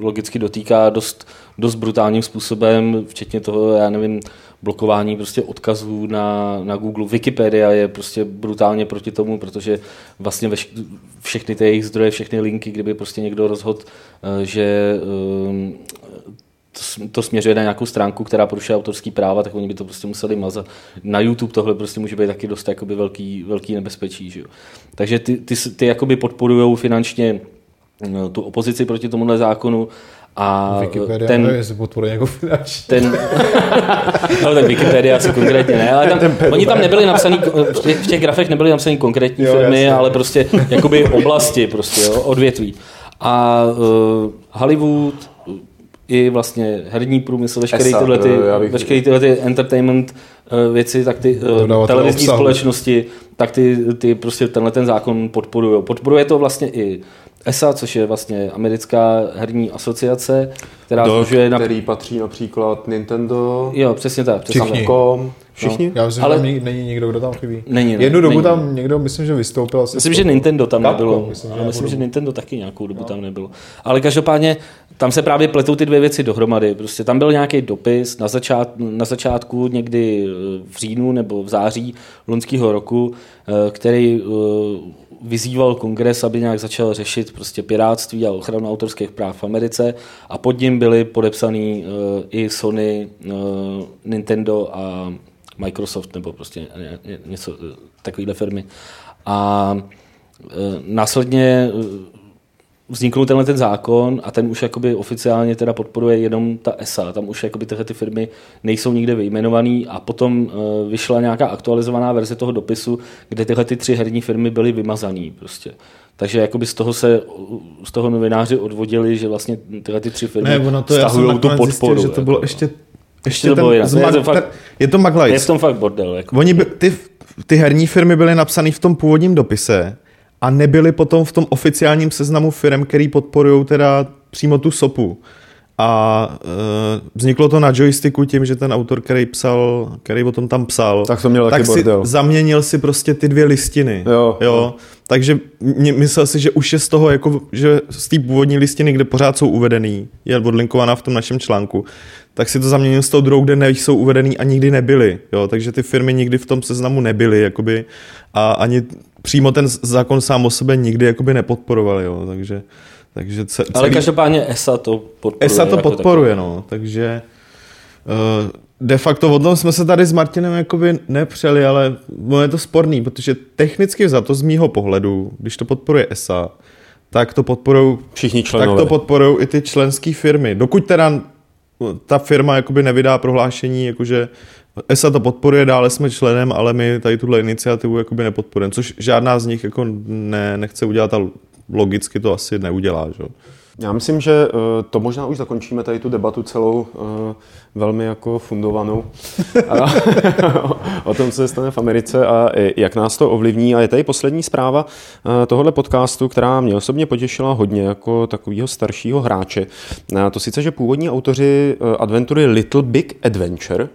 logicky dotýká dost, dost brutálním způsobem, včetně toho, já nevím, blokování prostě odkazů na, na Google. Wikipedia je prostě brutálně proti tomu, protože vlastně ve, všechny ty jejich zdroje, všechny linky, kdyby prostě někdo rozhodl, eh, že to, to směřuje na nějakou stránku, která porušuje autorský práva, tak oni by to prostě museli mazat. Na YouTube tohle prostě může být taky dost jakoby velký, velký nebezpečí. Že jo? Takže ty, ty, ty jakoby podporují finančně eh, tu opozici proti tomuhle zákonu a Wikipedia, ten, nevím, jestli podporuje jako finanční. Ten, (laughs) no, tak Wikipedia asi konkrétně ne, ale tam, oni tam nebyli napsaný, v těch, v těch grafech nebyly napsaný konkrétní jo, firmy, jasně. ale prostě jakoby oblasti, prostě, jo, odvětví. A uh, Hollywood, i vlastně herní průmysl, veškeré tyhle, ty, bych... veškerý tyhle ty entertainment uh, věci, tak ty uh, televizní obsahu. společnosti, tak ty, ty prostě tenhle ten zákon podporují. Podporuje to vlastně i ESA, což je vlastně americká herní asociace, která Do. Na... který patří například Nintendo. Jo, přesně tak. Přesně Všichni. Všichni? No. Já myslím, Ale... že tam není někdo, kdo tam chybí. Není, ne, Jednu dobu není, tam někdo, myslím, že vystoupil. Asi myslím, že Nintendo tam Capcom, nebylo. Myslím, že, myslím, že Nintendo taky nějakou dobu no. tam nebylo. Ale každopádně tam se právě pletou ty dvě věci dohromady. Prostě tam byl nějaký dopis na, začát, na začátku někdy v říjnu nebo v září loňského roku, eh, který eh, vyzýval kongres, aby nějak začal řešit prostě piráctví a ochranu autorských práv v Americe a pod ním byly podepsaný uh, i Sony, uh, Nintendo a Microsoft nebo prostě něco uh, takovýhle firmy. A uh, následně uh, vzniknul tenhle ten zákon a ten už jakoby oficiálně teda podporuje jenom ta ESA. Tam už jakoby tyhle ty firmy nejsou nikde vyjmenovaný a potom vyšla nějaká aktualizovaná verze toho dopisu, kde tyhle ty tři herní firmy byly vymazané prostě. Takže jakoby z toho se z toho novináři odvodili, že vlastně tyhle ty tři firmy ne, ono to stahují tu podporu. Zjistil, že to bylo jako, ještě, ještě to bylo je, to fakt, je to maglajs. Je v tom fakt bordel. Jako. Oni by, ty, ty herní firmy byly napsané v tom původním dopise a nebyly potom v tom oficiálním seznamu firm, který podporují teda přímo tu sopu. A e, vzniklo to na joysticku tím, že ten autor, který psal, který o tom tam psal, tak, to měl tak si bordel. zaměnil si prostě ty dvě listiny. Jo, jo. Takže mě, myslel si, že už je z toho, jako, že z té původní listiny, kde pořád jsou uvedený, je odlinkovaná v tom našem článku, tak si to zaměnil s tou druhou, kde nejsou uvedený a nikdy nebyly. Jo? Takže ty firmy nikdy v tom seznamu nebyly. Jakoby, a ani přímo ten zákon sám o sebe nikdy jakoby nepodporoval, jo, takže... takže celý... Ale každopádně ESA to podporuje. ESA to jako podporuje, takový. no, takže uh, de facto o tom jsme se tady s Martinem jakoby nepřeli, ale je to sporný, protože technicky za to z mýho pohledu, když to podporuje ESA, tak to podporují všichni členové. Tak to podporují i ty členské firmy. Dokud teda ta firma jakoby nevydá prohlášení, jakože ESA to podporuje, dále jsme členem, ale my tady tuhle iniciativu jakoby nepodporujeme, což žádná z nich jako ne, nechce udělat a logicky to asi neudělá. Že? Já myslím, že eh, to možná už zakončíme tady tu debatu celou eh, velmi jako fundovanou (laughs) o tom, co se stane v Americe a jak nás to ovlivní. A je tady poslední zpráva eh, tohohle podcastu, která mě osobně potěšila hodně jako takového staršího hráče. To sice, že původní autoři adventury Little Big Adventure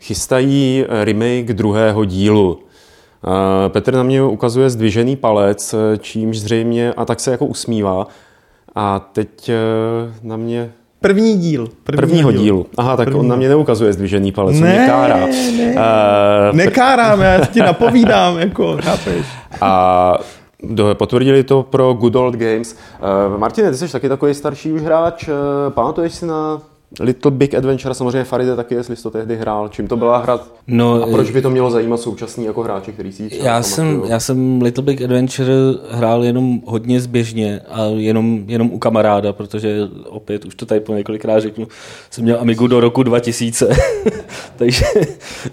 chystají remake druhého dílu. Petr na mě ukazuje zdvižený palec, čímž zřejmě, a tak se jako usmívá. A teď eh, na mě První díl. Prvního, prvního dílu. dílu. Aha, tak První. on na mě neukazuje zdvižený palec, ne, mě kárá. Ne, uh, nekárám, já ti (laughs) napovídám, jako, chápeš. A Do, potvrdili to pro Good Old Games. Uh, Martine, ty jsi taky takový starší už hráč. Uh, pamatuješ si na Little Big Adventure, samozřejmě Faride taky, jestli jsi to tehdy hrál. Čím to byla hra? No, a proč by to mělo zajímat současný jako hráče, který si já jsem, já jsem Little Big Adventure hrál jenom hodně zběžně a jenom, jenom u kamaráda, protože opět, už to tady po několikrát řeknu, jsem měl Amigu do roku 2000, (laughs) takže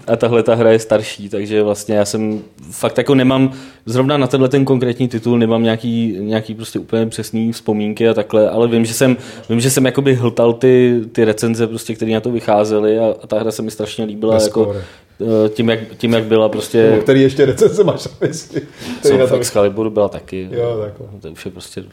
a tahle ta hra je starší, takže vlastně já jsem fakt jako nemám, zrovna na tenhle ten konkrétní titul nemám nějaký, nějaký prostě úplně přesný vzpomínky a takhle, ale vím, že jsem, vím, že jsem jakoby hltal ty, ty recenze, prostě, které na to vycházely a, a ta hra se mi strašně líbila. jako, eh, tím jak, tím, jak byla prostě... O který ještě recenze máš na mysli? Co v Excaliburu byla taky. Jo, takhle. To už je prostě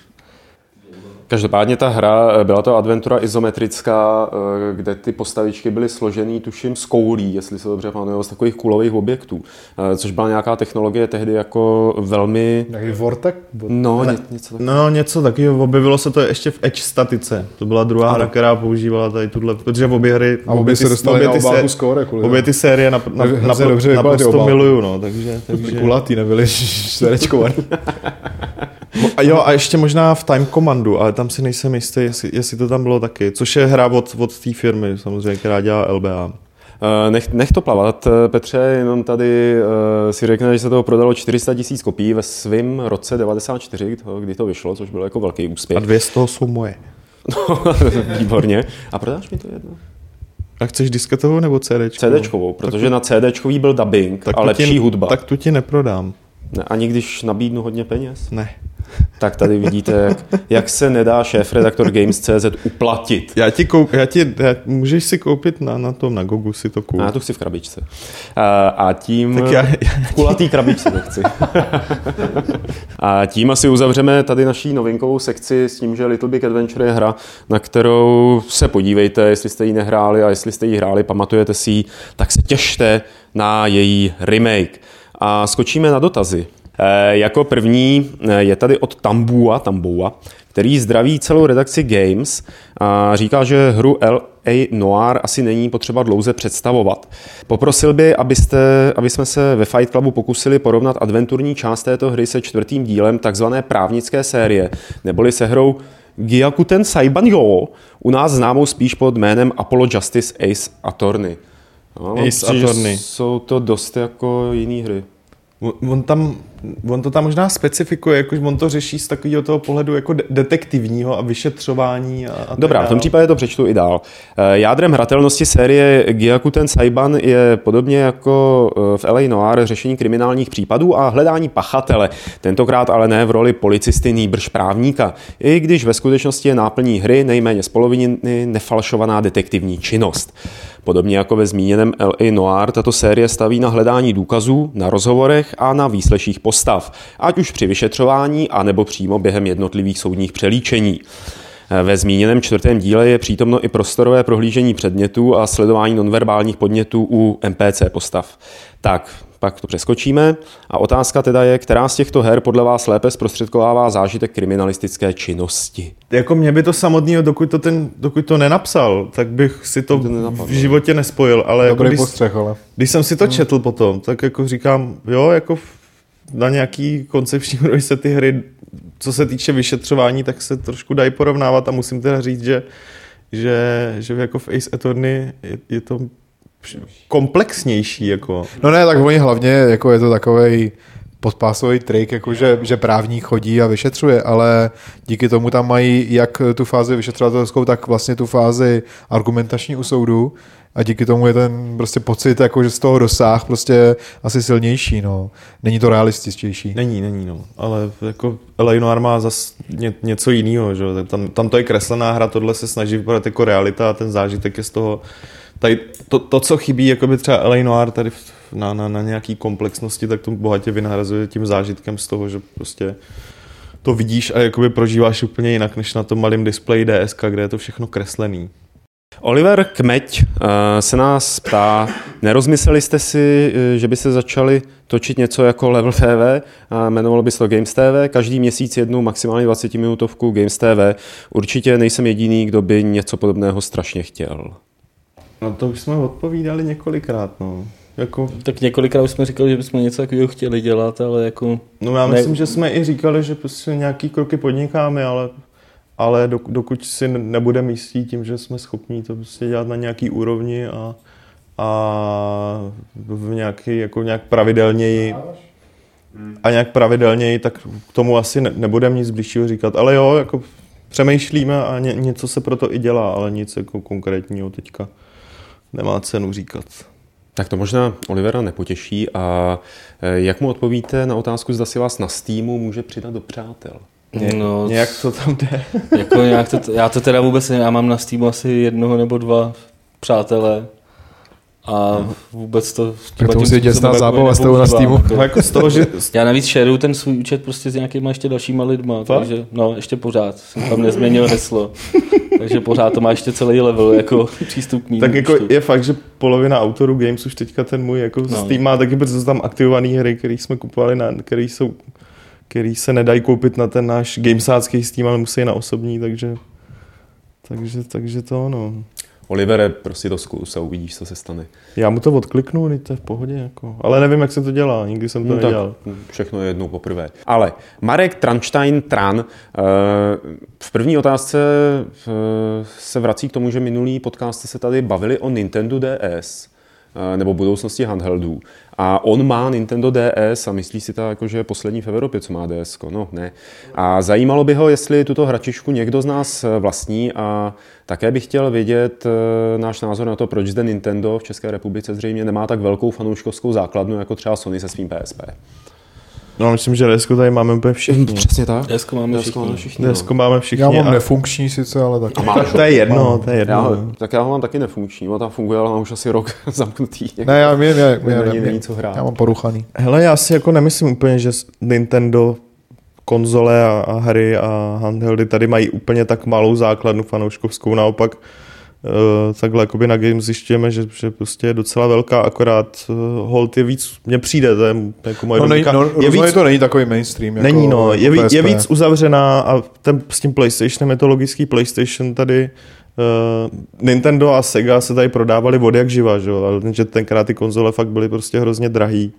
Každopádně ta hra, eh, byla to adventura izometrická, eh, kde ty postavičky byly složený, tuším, z koulí, jestli se dobře pamatuju, z takových kulových objektů, eh, což byla nějaká technologie tehdy jako velmi... Nějaký Vortex? No, ne, něco takového. No, něco takového, objevilo se to ještě v Edge statice. To byla druhá hra, která používala tady tuhle, protože v obě hry... A obě se dostaly na obálku skóre. Obě ty série na, na, na, na, naprosto miluju, no, takže... takže... Kulatý, nebyly (laughs) čtverečkovaný. (laughs) A jo, a ještě možná v Time Commandu, ale tam si nejsem jistý, jestli, jestli to tam bylo taky. Což je hra od, od té firmy, samozřejmě, která dělá LBA. Eh, nech, nech to plavat, eh, Petře, jenom tady uh, si řekne, že se toho prodalo 400 tisíc kopií ve svém roce 94, kdy to vyšlo, což bylo jako velký úspěch. A dvě z toho jsou moje. (laughs) No, výborně. A prodáš mi to jedno? A chceš disketovou nebo CDčkovou? CDčkovou, protože na CDčkový byl dubbing tak a lepší ti, hudba. Tak tu ti neprodám. Ne, ani když nabídnu hodně peněz? Ne. Tak tady vidíte, jak, jak se nedá šéf-redaktor Games.cz uplatit. Já ti, koup, já ti já, můžeš si koupit na, na tom, na Gogu si to koupit. Já to chci v krabičce. A, a tím... Tak já, já, v kulatý krabičce to chci. (laughs) a tím asi uzavřeme tady naší novinkovou sekci s tím, že Little Big Adventure je hra, na kterou se podívejte, jestli jste ji nehráli a jestli jste ji hráli, pamatujete si ji, tak se těšte na její remake. A skočíme na dotazy. E, jako první e, je tady od Tambua, Tambua, který zdraví celou redakci Games a říká, že hru L.A. Noir asi není potřeba dlouze představovat. Poprosil by, abyste, aby jsme se ve Fight Clubu pokusili porovnat adventurní část této hry se čtvrtým dílem takzvané právnické série, neboli se hrou Gyakuten Saibanyo, u nás známou spíš pod jménem Apollo Justice Ace Attorney. No, Ace Attorney. Jsou to dost jako jiné hry. On, tam, on to tam možná specifikuje, jakož on to řeší z takového toho pohledu jako de- detektivního a vyšetřování. A, a Dobrá, v tom případě to přečtu i dál. Eh, jádrem hratelnosti série Gyakuten Saiban je podobně jako eh, v LA Noir řešení kriminálních případů a hledání pachatele, tentokrát ale ne v roli policisty nýbrž právníka, i když ve skutečnosti je náplní hry nejméně z poloviny nefalšovaná detektivní činnost. Podobně jako ve zmíněném L.A. Noir, tato série staví na hledání důkazů, na rozhovorech a na výsleších postav, ať už při vyšetřování, anebo přímo během jednotlivých soudních přelíčení. Ve zmíněném čtvrtém díle je přítomno i prostorové prohlížení předmětů a sledování nonverbálních podnětů u NPC postav. Tak, pak to přeskočíme. A otázka teda je, která z těchto her podle vás lépe zprostředkovává zážitek kriminalistické činnosti? Jako mě by to samotného, dokud to, ten, dokud to nenapsal, tak bych si to, to v životě nespojil. Ale Dobrý jako když, postřeh, ale. když jsem si to hmm. četl potom, tak jako říkám, jo, jako na nějaký koncepční (laughs) úrovni se ty hry, co se týče vyšetřování, tak se trošku dají porovnávat a musím teda říct, že že, že jako v Ace Attorney je, je to komplexnější. Jako. No ne, tak oni hlavně jako je to takový podpásový trik, jako že, že právník chodí a vyšetřuje, ale díky tomu tam mají jak tu fázi vyšetřovatelskou, tak vlastně tu fázi argumentační u soudu a díky tomu je ten prostě pocit, jako že z toho dosáh prostě asi silnější, no. Není to realističtější. Není, není, no. Ale jako LA Noir má zase ně, něco jiného, že tam, tam to je kreslená hra, tohle se snaží vypadat jako realita a ten zážitek je z toho tady to, to co chybí jako by třeba LA Noir tady na, na, na nějaký komplexnosti, tak to bohatě vynahrazuje tím zážitkem z toho, že prostě to vidíš a jakoby prožíváš úplně jinak, než na tom malém displeji DSK, kde je to všechno kreslený. Oliver Kmeď uh, se nás ptá, nerozmysleli jste si, eh, že by se začali točit něco jako Level TV, a jmenovalo by se to Games TV, každý měsíc jednu maximálně 20 minutovku Games TV. Určitě nejsem jediný, kdo by něco podobného strašně chtěl. No to už jsme odpovídali několikrát, no. Jako, Tak několikrát už jsme říkali, že bychom něco takového chtěli dělat, ale jako... no já Ne- myslím, že jsme i říkali, že prostě nějaký kroky podnikáme, ale, ale dok, dokud si nebudeme jistí tím, že jsme schopní to prostě dělat na nějaký úrovni a, a v nějaký, jako nějak pravidelněji a nějak pravidelněji, tak k tomu asi ne, nebudeme nic blížšího říkat. Ale jo, jako přemýšlíme a ně, něco se proto i dělá, ale nic jako konkrétního teďka nemá cenu říkat. Tak to možná Olivera nepotěší. A eh, jak mu odpovíte na otázku, zda si vás na Steamu může přidat do přátel? Ně, No, nějak to tam jde. (laughs) Jako nějak to, já to teda vůbec nevím, já mám na Steamu asi jednoho nebo dva přátelé a vůbec to... Tak to musí být děsná jako zábava s tebou na Steamu. jako. No jako z toho, (laughs) že Já navíc šeruju ten svůj účet prostě s nějakýma ještě dalšíma lidma, Fakt? takže no, ještě pořád, jsem tam nezměnil heslo, takže pořád to má ještě celý level jako (laughs) přístup k mým tak jako účtu. je fakt, že polovina autorů games už teďka ten můj jako No. no. Steam má taky, protože jsou tam aktivované hry, které jsme kupovali, na, které jsou který se nedají koupit na ten náš gamesácký Steam, ale musí na osobní, takže takže, takže to ono. Olivere, prostě to zkus a uvidíš, co se stane. Já mu to odkliknu, to je v pohodě, jako. ale nevím, jak se to dělá, nikdy jsem to No, nedělal. všechno je jednou poprvé. Ale Marek Transtein Tran eh, v první otázce eh, se vrací k tomu, že minulý podcast jste se tady bavili o Nintendo DS nebo budoucnosti handheldů. A on má Nintendo DS a myslí si tak, jako, že je poslední v Evropě, co má DS. No, ne. A zajímalo by ho, jestli tuto hračičku někdo z nás eh, vlastní a také bych chtěl vědět eh, náš názor na to, proč zde Nintendo v České republice zřejmě nemá tak velkou fanouškovskou základnu jako třeba Sony se svým PSP. No, myslím, že DSko tady máme úplně všichni. Přesně tak. Desko máme Desko máme všichni. všichni. no. DSko máme všichni. Já mám a- nefunkční sice, ale tak. (laughs) Tak to je jedno, to je Já, jedno. ho- no. tak já ho mám taky nefunkční, on tam funguje, ale mám už asi rok (laughs) zamknutý. Ne, já vím, já, já, Není- já, není co hrát. já mám poruchaný. Hele, já si jako nemyslím úplně, že Nintendo konzole a, a hry a handheldy tady mají úplně tak malou základnu fanouškovskou, naopak takhle jakoby na games zjišťujeme, že, že prostě je docela velká, akorát uh, hold je víc, mně přijde, to je jako moje No, nej, no, je víc, to není takový mainstream. Jako, není no, je, ví- je PSP. víc uzavřená a ten, s tím PlayStationem je to logický, PlayStation tady Uh, Nintendo a Sega se tady prodávali vody jak živa, že jo? ale že tenkrát ty konzole fakt byly prostě hrozně drahý.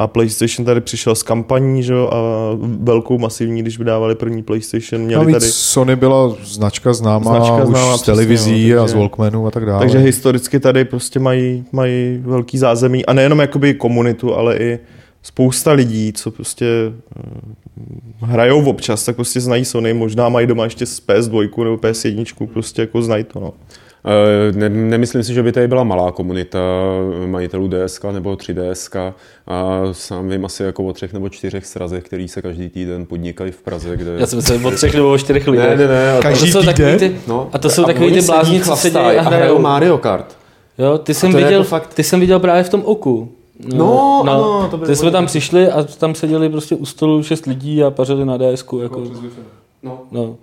A PlayStation tady přišel s kampaní, že jo, a velkou masivní, když vydávali první PlayStation, měli Navíc tady... Sony byla značka známá, Značka už známá, z televizí no, a takže- z Walkmanů a tak dále. Takže historicky tady prostě mají, mají velký zázemí a nejenom jakoby komunitu, ale i spousta lidí, co prostě eh, hrajou občas, tak prostě znají Sony, možná mají doma ještě z PS2 nebo PS1, prostě jako znají to, no. Eh, Ne, nemyslím si, že by tady byla malá komunita majitelů DSK nebo 3DSK a sám vím asi jako o třech nebo čtyřech srazech, který se každý týden podnikají v Praze, kde... Já jsem myslel o třech nebo o čtyřech lidech. ne, ne, ne. A to, Každý to jsou takový týden? ty, no, a to jsou takový oni ty blázni, co se dějí a hrajou. Mario Kart. Jo, ty jsem, to viděl, jako fakt- ty jsem viděl právě v tom oku. No, ano, to byly Ty jsme tam přišli a tam seděli prostě u stolu šest lidí a pařili na DSku. Jako, No. No.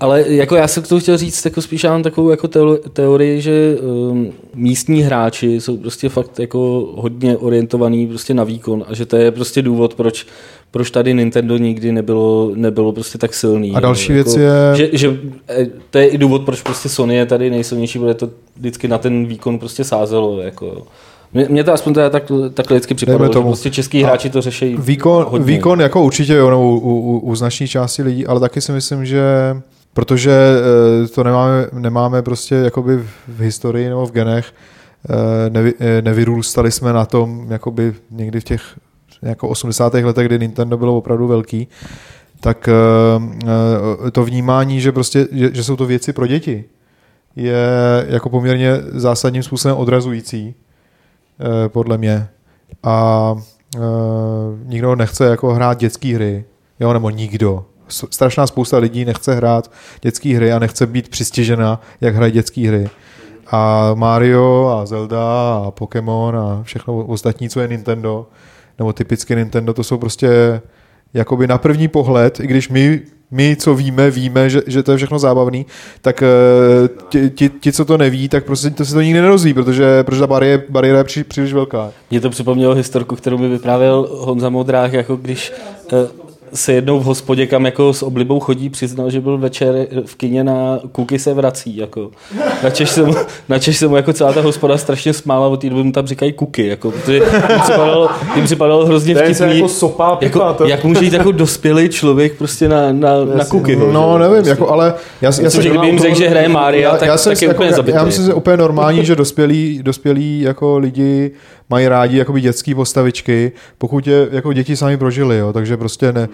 Ale jako já jsem k tomu chtěl říct, jako spíš já mám takovou jako teo- teorii, že um, místní hráči jsou prostě fakt jako hodně orientovaný prostě na výkon a že to je prostě důvod, proč proč tady Nintendo nikdy nebylo, nebylo prostě tak silný. A další jako, věc je- Že, že, eh, to je i důvod, proč prostě Sony je tady nejsilnější, protože to vždycky na ten výkon prostě sázelo. Jako. Mně, mně to aspoň teda tak, takhle vždycky připadalo, že prostě český hráči to řeší Výkon, hodně. výkon jako určitě jo, no, u, u, u značné části lidí, ale taky si myslím, že protože eh, to nemáme, nemáme prostě jakoby v historii nebo v genech, eh, nevy, eh, nevyrůstali jsme na tom jakoby někdy v těch jako 80. letech, kdy Nintendo bylo opravdu velký, tak to vnímání, že prostě, že, že jsou to věci pro děti, je jako poměrně zásadním způsobem odrazující, podle mě. A uh, nikdo nechce jako hrát dětské hry, jo, nebo nikdo. Strašná spousta lidí nechce hrát dětské hry a nechce být přistěžena, jak hrají dětské hry. A Mario a Zelda a Pokémon a všechno ostatní, co je Nintendo, nebo typicky Nintendo, to jsou prostě jakoby na první pohled, i když my, my co víme, víme, že, že to je všechno zábavný, tak eh, ti, ti, ti, co to neví, tak prostě to si to nikdy nerozví, protože, protože ta bariéra, bariéra je při, příliš velká. Mě to připomnělo historku, kterou mi vyprávěl Honza Modrák, jako když, eh, se jednou v hospodě, kam jako s oblibou chodí, přiznal, že byl večer v kině na Kuky se vrací. Jako. Načež, se mu, načež se mu jako celá ta hospoda strašně smála, od té doby mu tam říkají Kuky. Jako, protože jim připadalo, jim připadalo hrozně vtipný. jako sopa, jako, pipa, to- jak může jít jako dospělý člověk prostě na, na, na Kuky. No, nevím, jako, ale já, já se že kdyby jim řekl, že hraje Mária, tak- jsem tak je jako, úplně já, zabitý. já myslím, že je úplně normální, že dospělí, dospělí jako lidi mají rádi jakoby dětské postavičky, pokud je jako děti sami prožili, jo, takže prostě ne,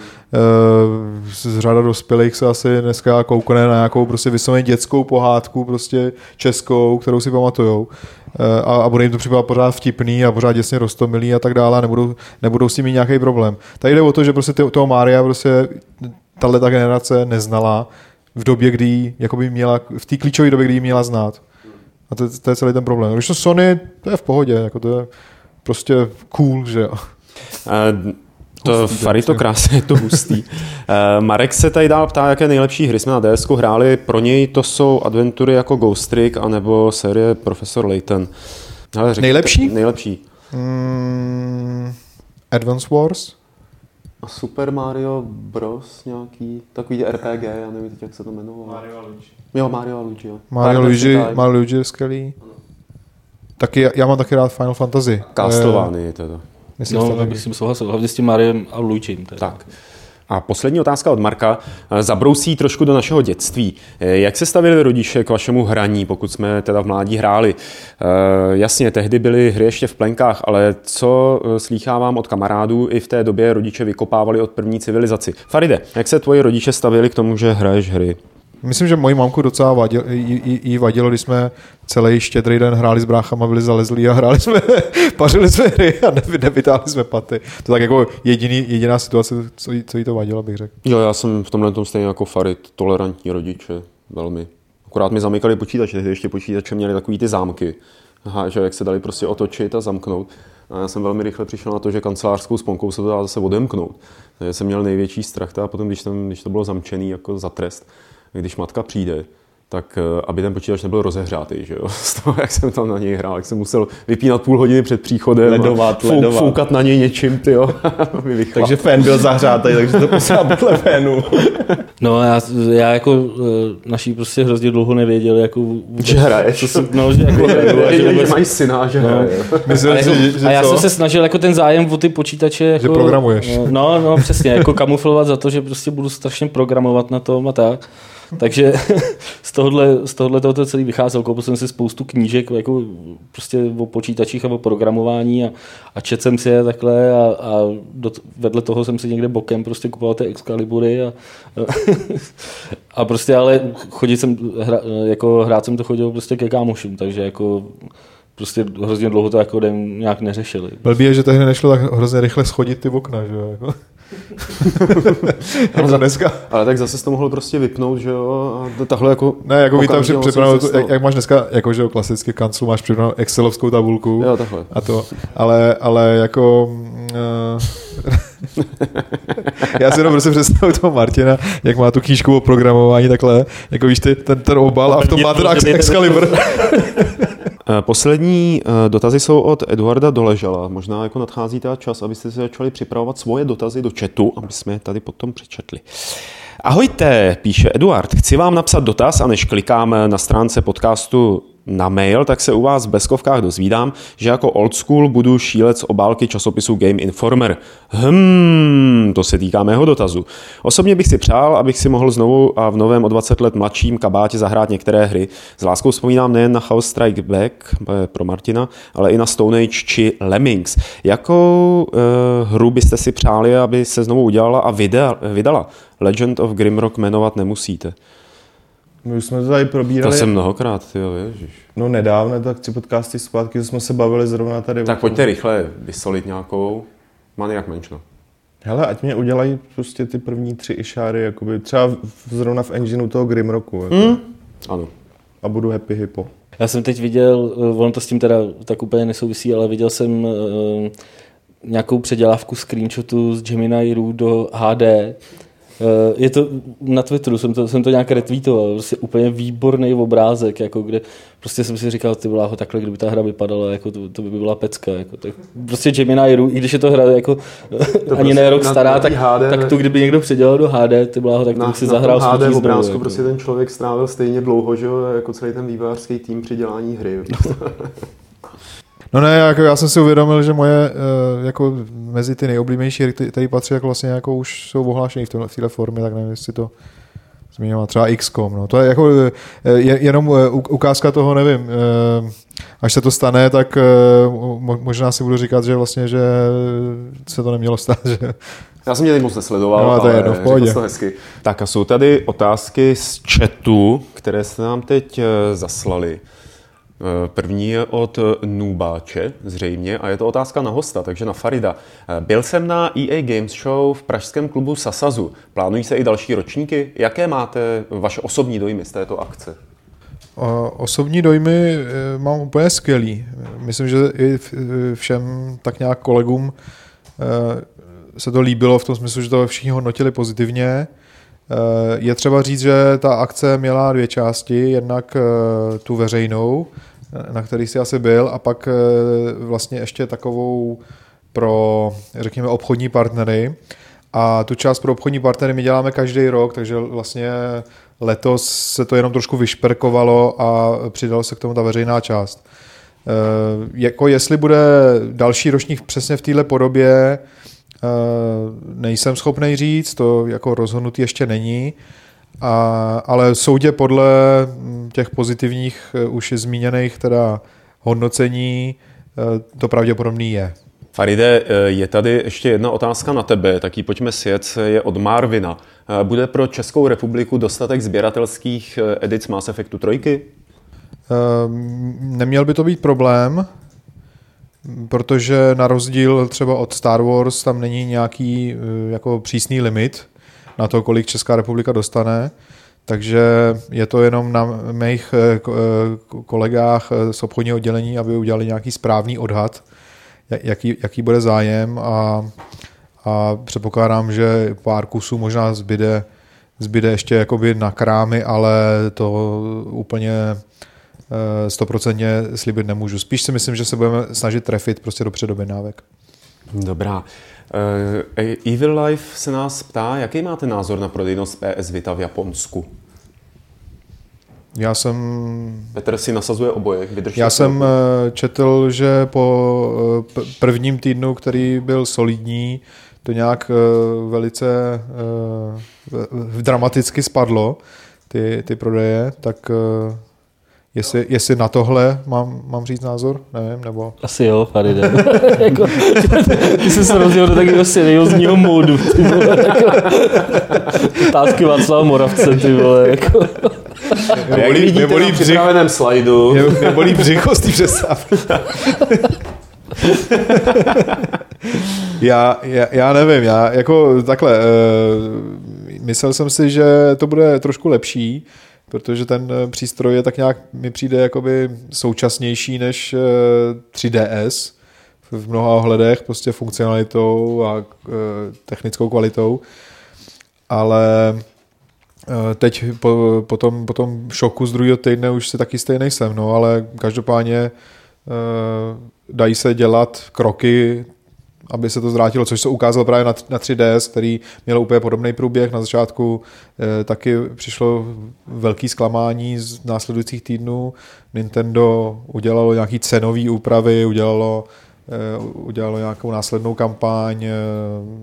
z řada dospělých se asi dneska koukne na nějakou prostě vysloveně dětskou pohádku, prostě českou, kterou si pamatujou Eh, a, a bude jim to připadat pořád vtipný a pořád děsně rostomilý a tak dále a nebudou, nebudou s tím mít nějaký problém. Tady jde o to, že prostě toho Mária prostě tahle ta generace neznala v době, kdy jakoby měla, v té klíčové době, kdy ji měla znát. A to, to je celý ten problém. Když to Sony, to je v pohodě, jako to je prostě cool, že jo. Eh, To Fary to krásně, je to hustý. (laughs) Eh, Marek se tady dál ptá, jaké nejlepší hry jsme na ds hráli. Pro něj to jsou adventury jako Ghost Trick anebo série Profesor Layton. Ale řekněte- Nejlepší? Nejlepší. Mm, Advance Wars? A Super Mario Bros. nějaký, takový RPG, já nevím teď, jak se to jmenovalo. Mario a Luigi. Jo, Mario a Luigi, jo. Mario Luigi. Mario Luigi je skvělý. Taky, já mám taky rád Final Fantasy. Castlevania teda. Eh, Myslím, No, že bych s tím souhlasil, hlavně s tím Mariem a Luigim. teda. Tak. A poslední otázka od Marka. Zabrousí trošku do našeho dětství. Jak se stavili rodiče k vašemu hraní, pokud jsme teda v mládí hráli? Eh, Jasně, tehdy byly hry ještě v plenkách, ale co eh, slýchávám od kamarádů, i v té době rodiče vykopávali od první civilizaci. Faride, jak se tvoji rodiče stavili k tomu, že hraješ hry? Myslím, že moji mamku docela vadil, jí, jí, jí vadilo, když jsme celý štědrý den hráli s bráchama, byli zalezlí a hráli jsme, (laughs) pařili jsme hry a nevy, nevytáhli jsme paty. To tak jako jediný, jediná situace, co jí, co jí to vadilo, bych řekl. Jo, já jsem v tomhle tom stejně jako Farid, tolerantní rodiče, velmi. Akorát mi zamykali počítače, tehdy ještě počítače měli takový ty zámky, Aha, že jak se dali prostě otočit a zamknout. A já jsem velmi rychle přišel na to, že kancelářskou sponkou se to dá zase odemknout. Takže jsem měl největší strach, a potom, když, tam, když to bylo zamčený jako za trest, když matka přijde, tak eh, aby ten počítač nebyl rozehřátý, že jo? (laughs) Z toho, jak jsem tam na něj hrál, jak jsem musel vypínat půl hodiny před příchodem Ledovat, a fou, ledovat. foukat na něj něčím, ty jo. (laughs) Takže fén byl zahřátý, takže to posílá (laughs) podle fénu. No já, já jako eh, naší prostě hrozně dlouho nevěděli, jako vůbec, Že hraješ. co se, no, že jako hraju, a že že vůbec, mají syna, že No. hraje. Myslím a, jako, že, že a já co? jsem se snažil jako ten zájem o ty počítače jako, programuješ. No, no, přesně, jako kamuflovat za to, že prostě budu strašně programovat na tom a tak. Takže (laughs) z tohohle, z tohohle toho to celý vycházel. Koupil jsem si spoustu knížek jako prostě o počítačích a o programování a, a čet jsem si je takhle a, a do, vedle toho jsem si někde bokem prostě kupoval ty Excalibury a, (laughs) a prostě ale chodit jsem, hra, jako hrát jsem to chodil prostě ke kámošům, takže jako prostě hrozně dlouho to jako nějak neřešili. Blbý je, že tehdy nešlo tak hrozně rychle schodit ty okna, že jo? Jako. (laughs) Jako dneska. Ale tak zase to mohl prostě vypnout, že jo, a to takhle jako... Ne, jako víte, při- jsem připravenou, jak, jak, máš dneska, jako že jo, klasicky kanclu, máš připravenou excelovskou tabulku. Jo, takhle. A to, ale, ale jako... Uh, (laughs) já si jenom prostě představuji toho Martina, jak má tu knížku o programování takhle, jako víš ty, ten, ten obal a v tom má ten Ex- Excalibur. (laughs) Eh, Poslední eh, dotazy jsou od Eduarda Doležala. Možná jako nadchází ta čas, abyste se začali připravovat svoje dotazy do chatu, aby jsme je tady potom přečetli. Ahojte, píše Eduard. Chci vám napsat dotaz a než klikám na stránce podcastu na mail, tak se u vás v Beskovkách dozvídám, že jako old school budu šílec obálky časopisu Game Informer. Hmm, to se týká mého dotazu. Osobně bych si přál, abych si mohl znovu a v novém o 20 let mladším kabátě zahrát některé hry. S láskou vzpomínám nejen na Chaos Strike Back pro Martina, ale i na Stone Age či Lemmings. Jakou uh, hru byste si přáli, aby se znovu udělala a vydala? vydala? Legend of Grimrock jmenovat nemusíte. My už jsme to tady To probírali, jsem mnohokrát, jo, ježiš. no nedávno, tak tři podcasty zpátky jsme se bavili zrovna tady. Tak pojďte rychle vysolit nějakou. Maniac Mansion. Hele, ať mě udělají prostě ty první tři išáry, jakoby třeba v- zrovna v engineu toho Grimrocku. Jako, Hmm? Ano. A budu happy hippo. Já jsem teď viděl, eh, ono to s tím teda tak úplně nesouvisí, ale viděl jsem uh, nějakou předělávku screenshotu z Gemini Roo do HD je to na Twitteru, jsem to, jsem to nějak retweetoval, prostě úplně výborný obrázek, jako kde prostě jsem si říkal, ty ho takhle, kdyby ta hra vypadala, jako to, to by byla pecka. Jako, tak prostě Gemini Ru, i když je to hra jako to ani ne rok stará, tak, HD, tak to kdyby někdo předělal do HD, ty ho, tak to bych si zahrál HD v obrázku jako. prostě ten člověk strávil stejně dlouho, že jo, jako celý ten vývářský tým při dělání hry. (laughs) No ne, jako já jsem si uvědomil, že moje uh, jako mezi ty nejoblíbenější hry, které patří, jako vlastně jako už jsou ohlášené v, v této formě, tak nevím, jestli to zmínila třeba XCOM. No. To je jako eh, je, jenom eh, ukázka toho, nevím, až se to stane, tak možná si budu říkat, že vlastně, že se to nemělo stát. Že... Já jsem mě teď moc nesledoval, no, to je jedno, v pohodě. to hezky. Tak a jsou tady otázky z chatu, které jste nám teď zaslali. Eh, první je od Nubáče, zřejmě, a je to otázka na hosta, takže na Farida. Eh, byl jsem na EA Games Show v pražském klubu Sasazu. Plánují se i další ročníky? Jaké máte vaše osobní dojmy z této akce? Osobní dojmy eh, mám úplně skvělý. Myslím, že i všem tak nějak kolegům se to líbilo v tom smyslu, že to všichni hodnotili pozitivně. Je třeba říct, že ta akce měla dvě části. Jednak tu veřejnou, na který jsi asi byl, a pak eh, vlastně ještě takovou pro, řekněme, obchodní partnery. A tu část pro obchodní partnery my děláme každý rok, takže vlastně letos se to jenom trošku vyšperkovalo a přidalo se k tomu ta veřejná část. E, jako jestli bude další ročník přesně v této podobě, nejsem schopný říct, to jako rozhodnutý ještě není. A, ale soudě podle hm, těch pozitivních eh, už zmíněných teda hodnocení eh, to pravděpodobný je. Faride, eh, je tady ještě jedna otázka na tebe, tak ji pojďme sjet, je od Marvina. Bude pro Českou republiku dostatek sběratelských edic Mass Effectu 3? Neměl by to být problém, protože na rozdíl třeba od Star Wars tam není nějaký jako přísný limit, na to, kolik Česká republika dostane. Takže je to jenom na mých eh, eh, kolegách eh, z obchodního oddělení, aby udělali nějaký správný odhad, jaký, jaký bude zájem a, a předpokládám, že pár kusů možná zbyde, zbyde ještě jakoby na krámy, ale to úplně stoprocentně slibit nemůžu. Spíš si myslím, že se budeme snažit trefit prostě do předobjednávek. Dobrá. Uh, Evil Life se nás ptá, jaký máte názor na prodejnost PS Vita v Japonsku? Já jsem... Petr si nasazuje oboje. Já jsem eh, četl, že po eh, prvním týdnu, který byl solidní, to nějak velice dramaticky spadlo, ty, ty prodeje, tak Jestli, jestli na tohle mám, mám říct názor, nevím, nebo... Asi jo, Faride. (laughs) jako, (laughs) ty jsi se rozdělil do takového seriózního módu, ty vole, jako, Tásky Václava Moravce, ty vole, jako. (laughs) Nebolí, nebolí na břich, slajdu. Nebolí břicho z té já, já, já nevím, já jako takhle, uh, myslel jsem si, že to bude trošku lepší, protože ten eh, přístroj je tak nějak, mi přijde jakoby současnější než 3DS eh, v mnoha ohledech, prostě funkcionalitou a eh, technickou kvalitou, ale teď po, po, tom, po tom šoku z druhého týdne už si taky stejný nejsem, no, ale každopádně dají se dělat kroky aby se to zvrátilo, což se ukázalo právě na, na 3DS, který měl úplně podobný průběh. Na začátku e, taky přišlo velký zklamání z následujících týdnů. Nintendo udělalo nějaký cenový úpravy, udělalo e, udělalo nějakou následnou kampaň, e,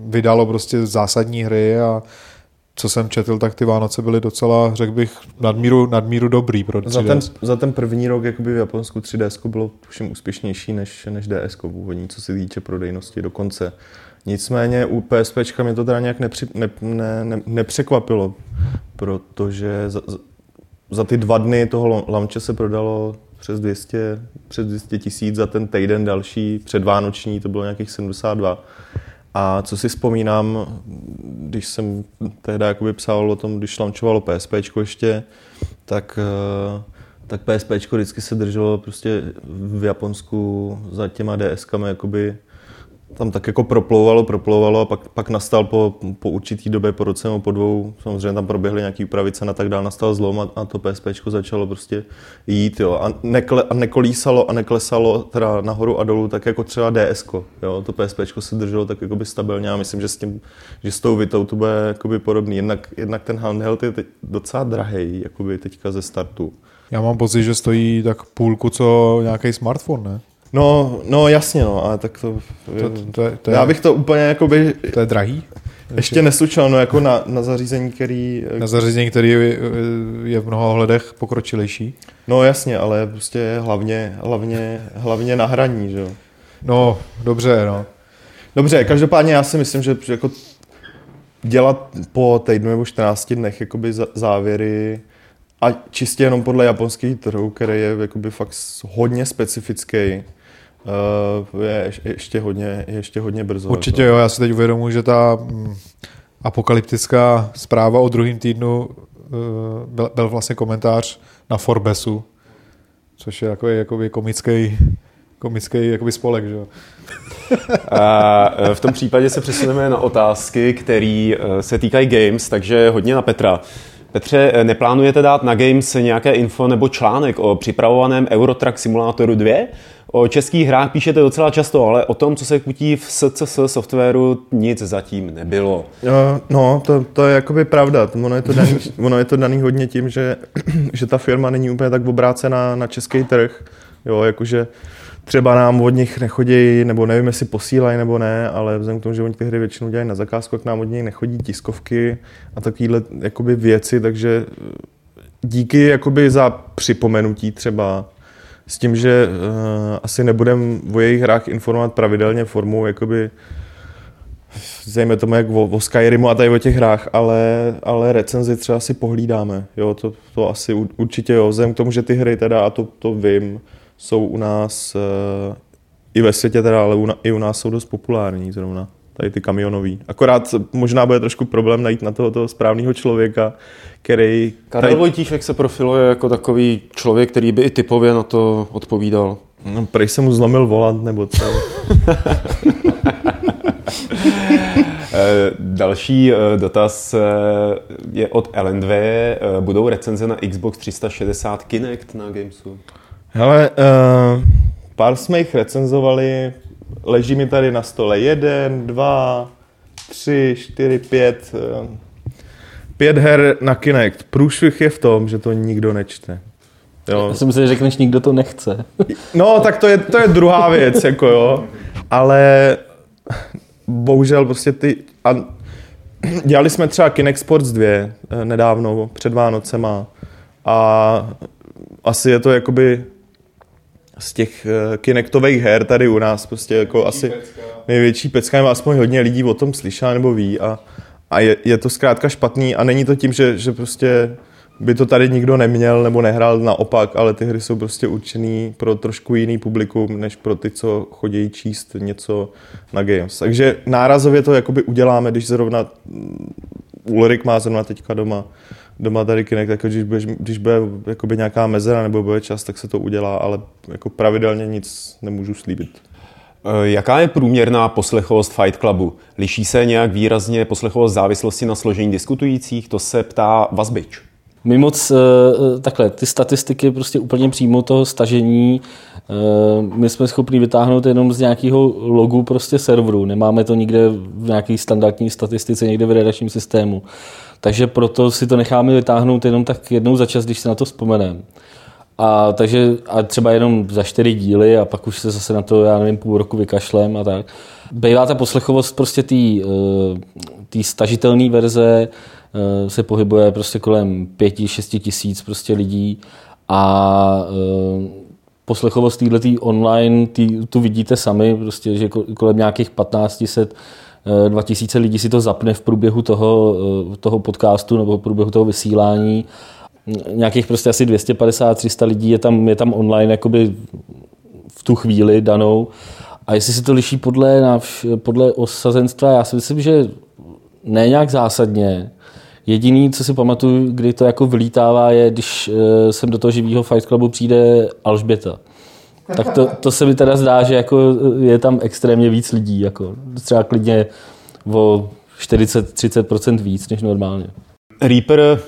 vydalo prostě zásadní hry a co jsem četl, tak ty Vánoce byly docela, řekl bych, nadmíru, nadmíru dobrý pro 3DS. Za ten, za ten první rok jakoby v Japonsku 3DS bylo všem úspěšnější než, než DS původní, co se týče prodejnosti dokonce. Nicméně u PSP mě to teda nějak nepři, ne, ne, ne, nepřekvapilo, protože za, za ty dva dny toho launche se prodalo přes 200, přes 200 tisíc, za ten týden další předvánoční to bylo nějakých 72. A co si vzpomínám, když jsem tehdy jakoby psal o tom, když launchovalo PSP ještě, tak, eh, tak PSP vždycky se drželo prostě v Japonsku za těma DSkami jakoby tam tak jako proplouvalo, proplouvalo a pak, pak nastal po, po určitý době, po roce nebo po dvou, samozřejmě tam proběhly nějaký úpravice a tak dál, nastal zlom a, a to PSP začalo prostě jít, jo, a, nekle, a nekolísalo a neklesalo teda nahoru a dolů, tak jako třeba DS, jo, to PSP se drželo tak jakoby stabilně a myslím, že s tím, že s tou Vitou to bude jakoby podobný, jednak, jednak ten handheld je teď docela drahý, jakoby teďka ze startu. Já mám pocit, že stojí tak půlku co nějaký smartphone, ne? No, no jasně, no, ale tak to... To, to, je, to je, já bych to úplně jakoby... To je drahý? Ještě neslučil, no jako na, na zařízení, který... Na zařízení, který je, je v mnoha ohledech pokročilejší? No jasně, ale prostě hlavně, hlavně, hlavně na hraní, že jo. No, dobře, no. Dobře, každopádně já si myslím, že jako dělat po týdnu nebo 14 dnech jakoby závěry a čistě jenom podle japonských trhu, který je jakoby fakt hodně specifický, je ještě hodně, ještě hodně brzo. Určitě jako. jo, já si teď uvědomuji, že ta mm, apokalyptická zpráva o druhém týdnu uh, byl, byl vlastně komentář na Forbesu, což je jako jakoby komický, komický jakoby spolek, že jo. A e, v tom případě se přesuneme na otázky, které se týkají games, takže hodně na Petra. Petře, eh, neplánujete dát na Games nějaké info nebo článek o připravovaném Eurotrack Simulatoru 2? O českých hrách píšete docela často, ale o tom, co se kutí v SCS softwaru, nic zatím nebylo. No, to, to je jakoby pravda. Ono je to daný, (laughs) ono je to daný hodně tím, že, že ta firma není úplně tak obrácená na český trh. Jo, jakože třeba nám od nich nechodí, nebo nevím, jestli posílají nebo ne, ale vzhledem k tomu, že oni ty hry většinou dělají na zakázku, tak nám od nich nechodí tiskovky a takovéhle jakoby věci, takže díky jakoby za připomenutí třeba s tím, že uh, asi nebudem o jejich hrách informovat pravidelně formou jakoby zejme tomu jak o, o Skyrimu a tady o těch hrách, ale, ale recenzi třeba si pohlídáme, jo, to, to asi určitě jo, vzhledem k tomu, že ty hry teda, a to, to vím, jsou u nás uh, i ve světě teda, ale u, i u nás jsou dost populární zrovna tady ty kamionový. Akorát možná bude trošku problém najít na toho, toho správného člověka, který... Karel tady... Vojtíšek se profiluje jako takový člověk, který by i typově na to odpovídal. No, prej se mu zlomil volant, nebo co. (laughs) Eh, další eh, dotaz je od LN2. Budou recenze na Xbox 360 Kinect na Gamesu? Hele, uh, pár jsme jich recenzovali, leží mi tady na stole jeden, dva, tři, čtyři, pět, uh, pět her na Kinect. Průšvih je v tom, že to nikdo nečte. Jo. Já si myslím, že řekneš, nikdo to nechce. No, tak to je, to je druhá věc, jako jo. Ale bohužel prostě ty... A dělali jsme třeba Kinect Sports 2 eh, nedávno, před Vánocema. A asi je to jakoby z těch uh, Kinectových her tady u nás prostě jako asi pecka. největší pecka, nebo aspoň hodně lidí o tom slyšá nebo ví a, a je, je, to zkrátka špatný a není to tím, že, že prostě by to tady nikdo neměl nebo nehrál naopak, ale ty hry jsou prostě určený pro trošku jiný publikum, než pro ty, co chodí číst něco na games. Takže nárazově to jakoby uděláme, když zrovna mm, Ulrik má zrovna teďka doma doma tady Kinect, jako když, bude, když bude jakoby nějaká mezera nebo bude čas, tak se to udělá, ale jako pravidelně nic nemůžu slíbit. E, jaká je průměrná poslechovost Fight Clubu? Liší se nějak výrazně poslechovost závislosti na složení diskutujících? To se ptá Vazbič. My moc e, takhle, ty statistiky prostě úplně přímo toho stažení e, my jsme schopni vytáhnout jenom z nějakého logu prostě serveru. Nemáme to nikde v nějaké standardní statistice, někde v redakčním systému. Takže proto si to necháme vytáhnout jenom tak jednou za čas, když se na to vzpomeneme. A takže a třeba jenom za čtyři díly a pak už se zase na to, já nevím, půl roku vykašlem a tak. Bývá ta poslechovost prostě té eh, stažitelné verze eh, se pohybuje prostě kolem pěti, šesti tisíc prostě lidí a eh, poslechovost této online, tý, tu vidíte sami, prostě, že kolem nějakých 1500 2000 lidí si to zapne v průběhu toho, eh, toho podcastu nebo v průběhu toho vysílání. Nějakých prostě asi 250-300 lidí je tam, je tam online jakoby v tu chvíli danou. A jestli se to liší podle, podle osazenstva, já si myslím, že ne nějak zásadně. Jediný, co si pamatuju, kdy to jako vylítává, je, když eh, sem do toho živého Fight Clubu přijde Alžběta Tak to, to se mi teda zdá, že jako je tam extrémně víc lidí, jako třeba klidně o 40-30% víc než normálně. Reaper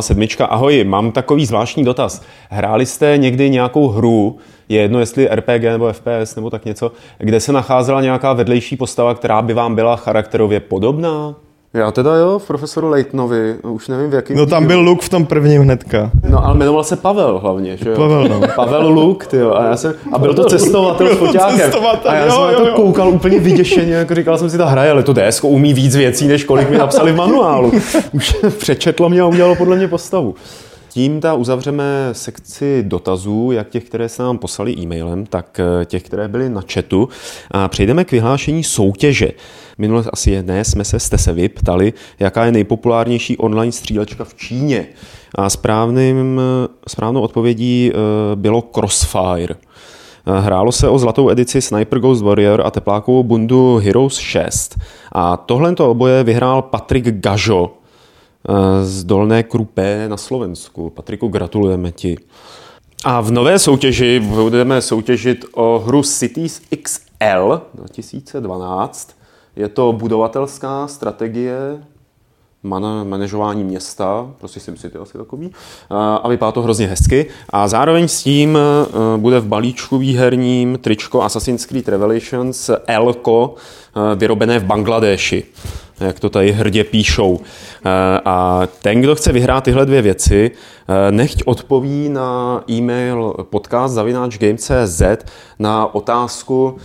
07. Ahoj, mám takový zvláštní dotaz. Hráli jste někdy nějakou hru, je jedno jestli RPG nebo FPS nebo tak něco, kde se nacházela nějaká vedlejší postava, která by vám byla charakterově podobná? Já teda jo, v profesoru Leitnovi, už nevím v jakém... No tam byl Luke v tom prvním hnedka. No ale jmenoval se Pavel hlavně, že jo? Pavel, no. Pavel Luke, ty jo. A, já jsem, a byl to cestovatel s foťákem. A já jo, jsem jo, to jo. koukal úplně vyděšeně, jako říkal jsem si, ta hraje, ale to DSK umí víc věcí, než kolik mi napsali v manuálu. (laughs) Už přečetlo mě a udělalo podle mě postavu. Tím ta uzavřeme sekci dotazů, jak těch, které se nám poslali e-mailem, tak eh, těch, které byly na chatu. A přejdeme k vyhlášení soutěže. Minule asi jedné jsme se, jste se vy ptali, jaká je nejpopulárnější online střílečka v Číně. A správným, správnou odpovědí eh, bylo Crossfire. Eh, Hrálo se o zlatou edici Sniper Ghost Warrior a teplákovou bundu Heroes 6. A tohle oboje vyhrál Patrik Gažo eh, z Dolné Krupé na Slovensku. Patriku, gratulujeme ti. A v nové soutěži budeme soutěžit o hru Cities XL 2012. Je to budovatelská strategie man- manažování města, prostě SimCity asi takový, a vypadá to hrozně hezky. A zároveň s tím eh, bude v balíčku výherním tričko Assassin's Creed Revelations Elko, eh, vyrobené v Bangladeši, jak to tady hrdě píšou. Eh, A ten, kdo chce vyhrát tyhle dvě věci, nechť odpoví na e-mail podcast zavináčgame.cz na otázku,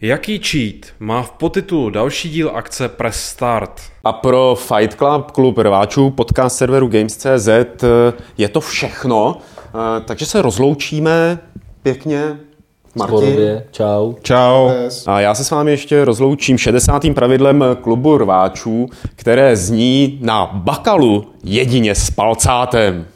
Jaký cheat má v podtitulu další díl akce Press Start? A pro Fight Club, klub rváčů, podcast serveru Games.cz je to všechno, Eh, takže se rozloučíme pěkně. Martin. Sporově, čau. Čau. A já se s vámi ještě rozloučím 60. pravidlem klubu rváčů, které zní na bakalu jedině s palcátem.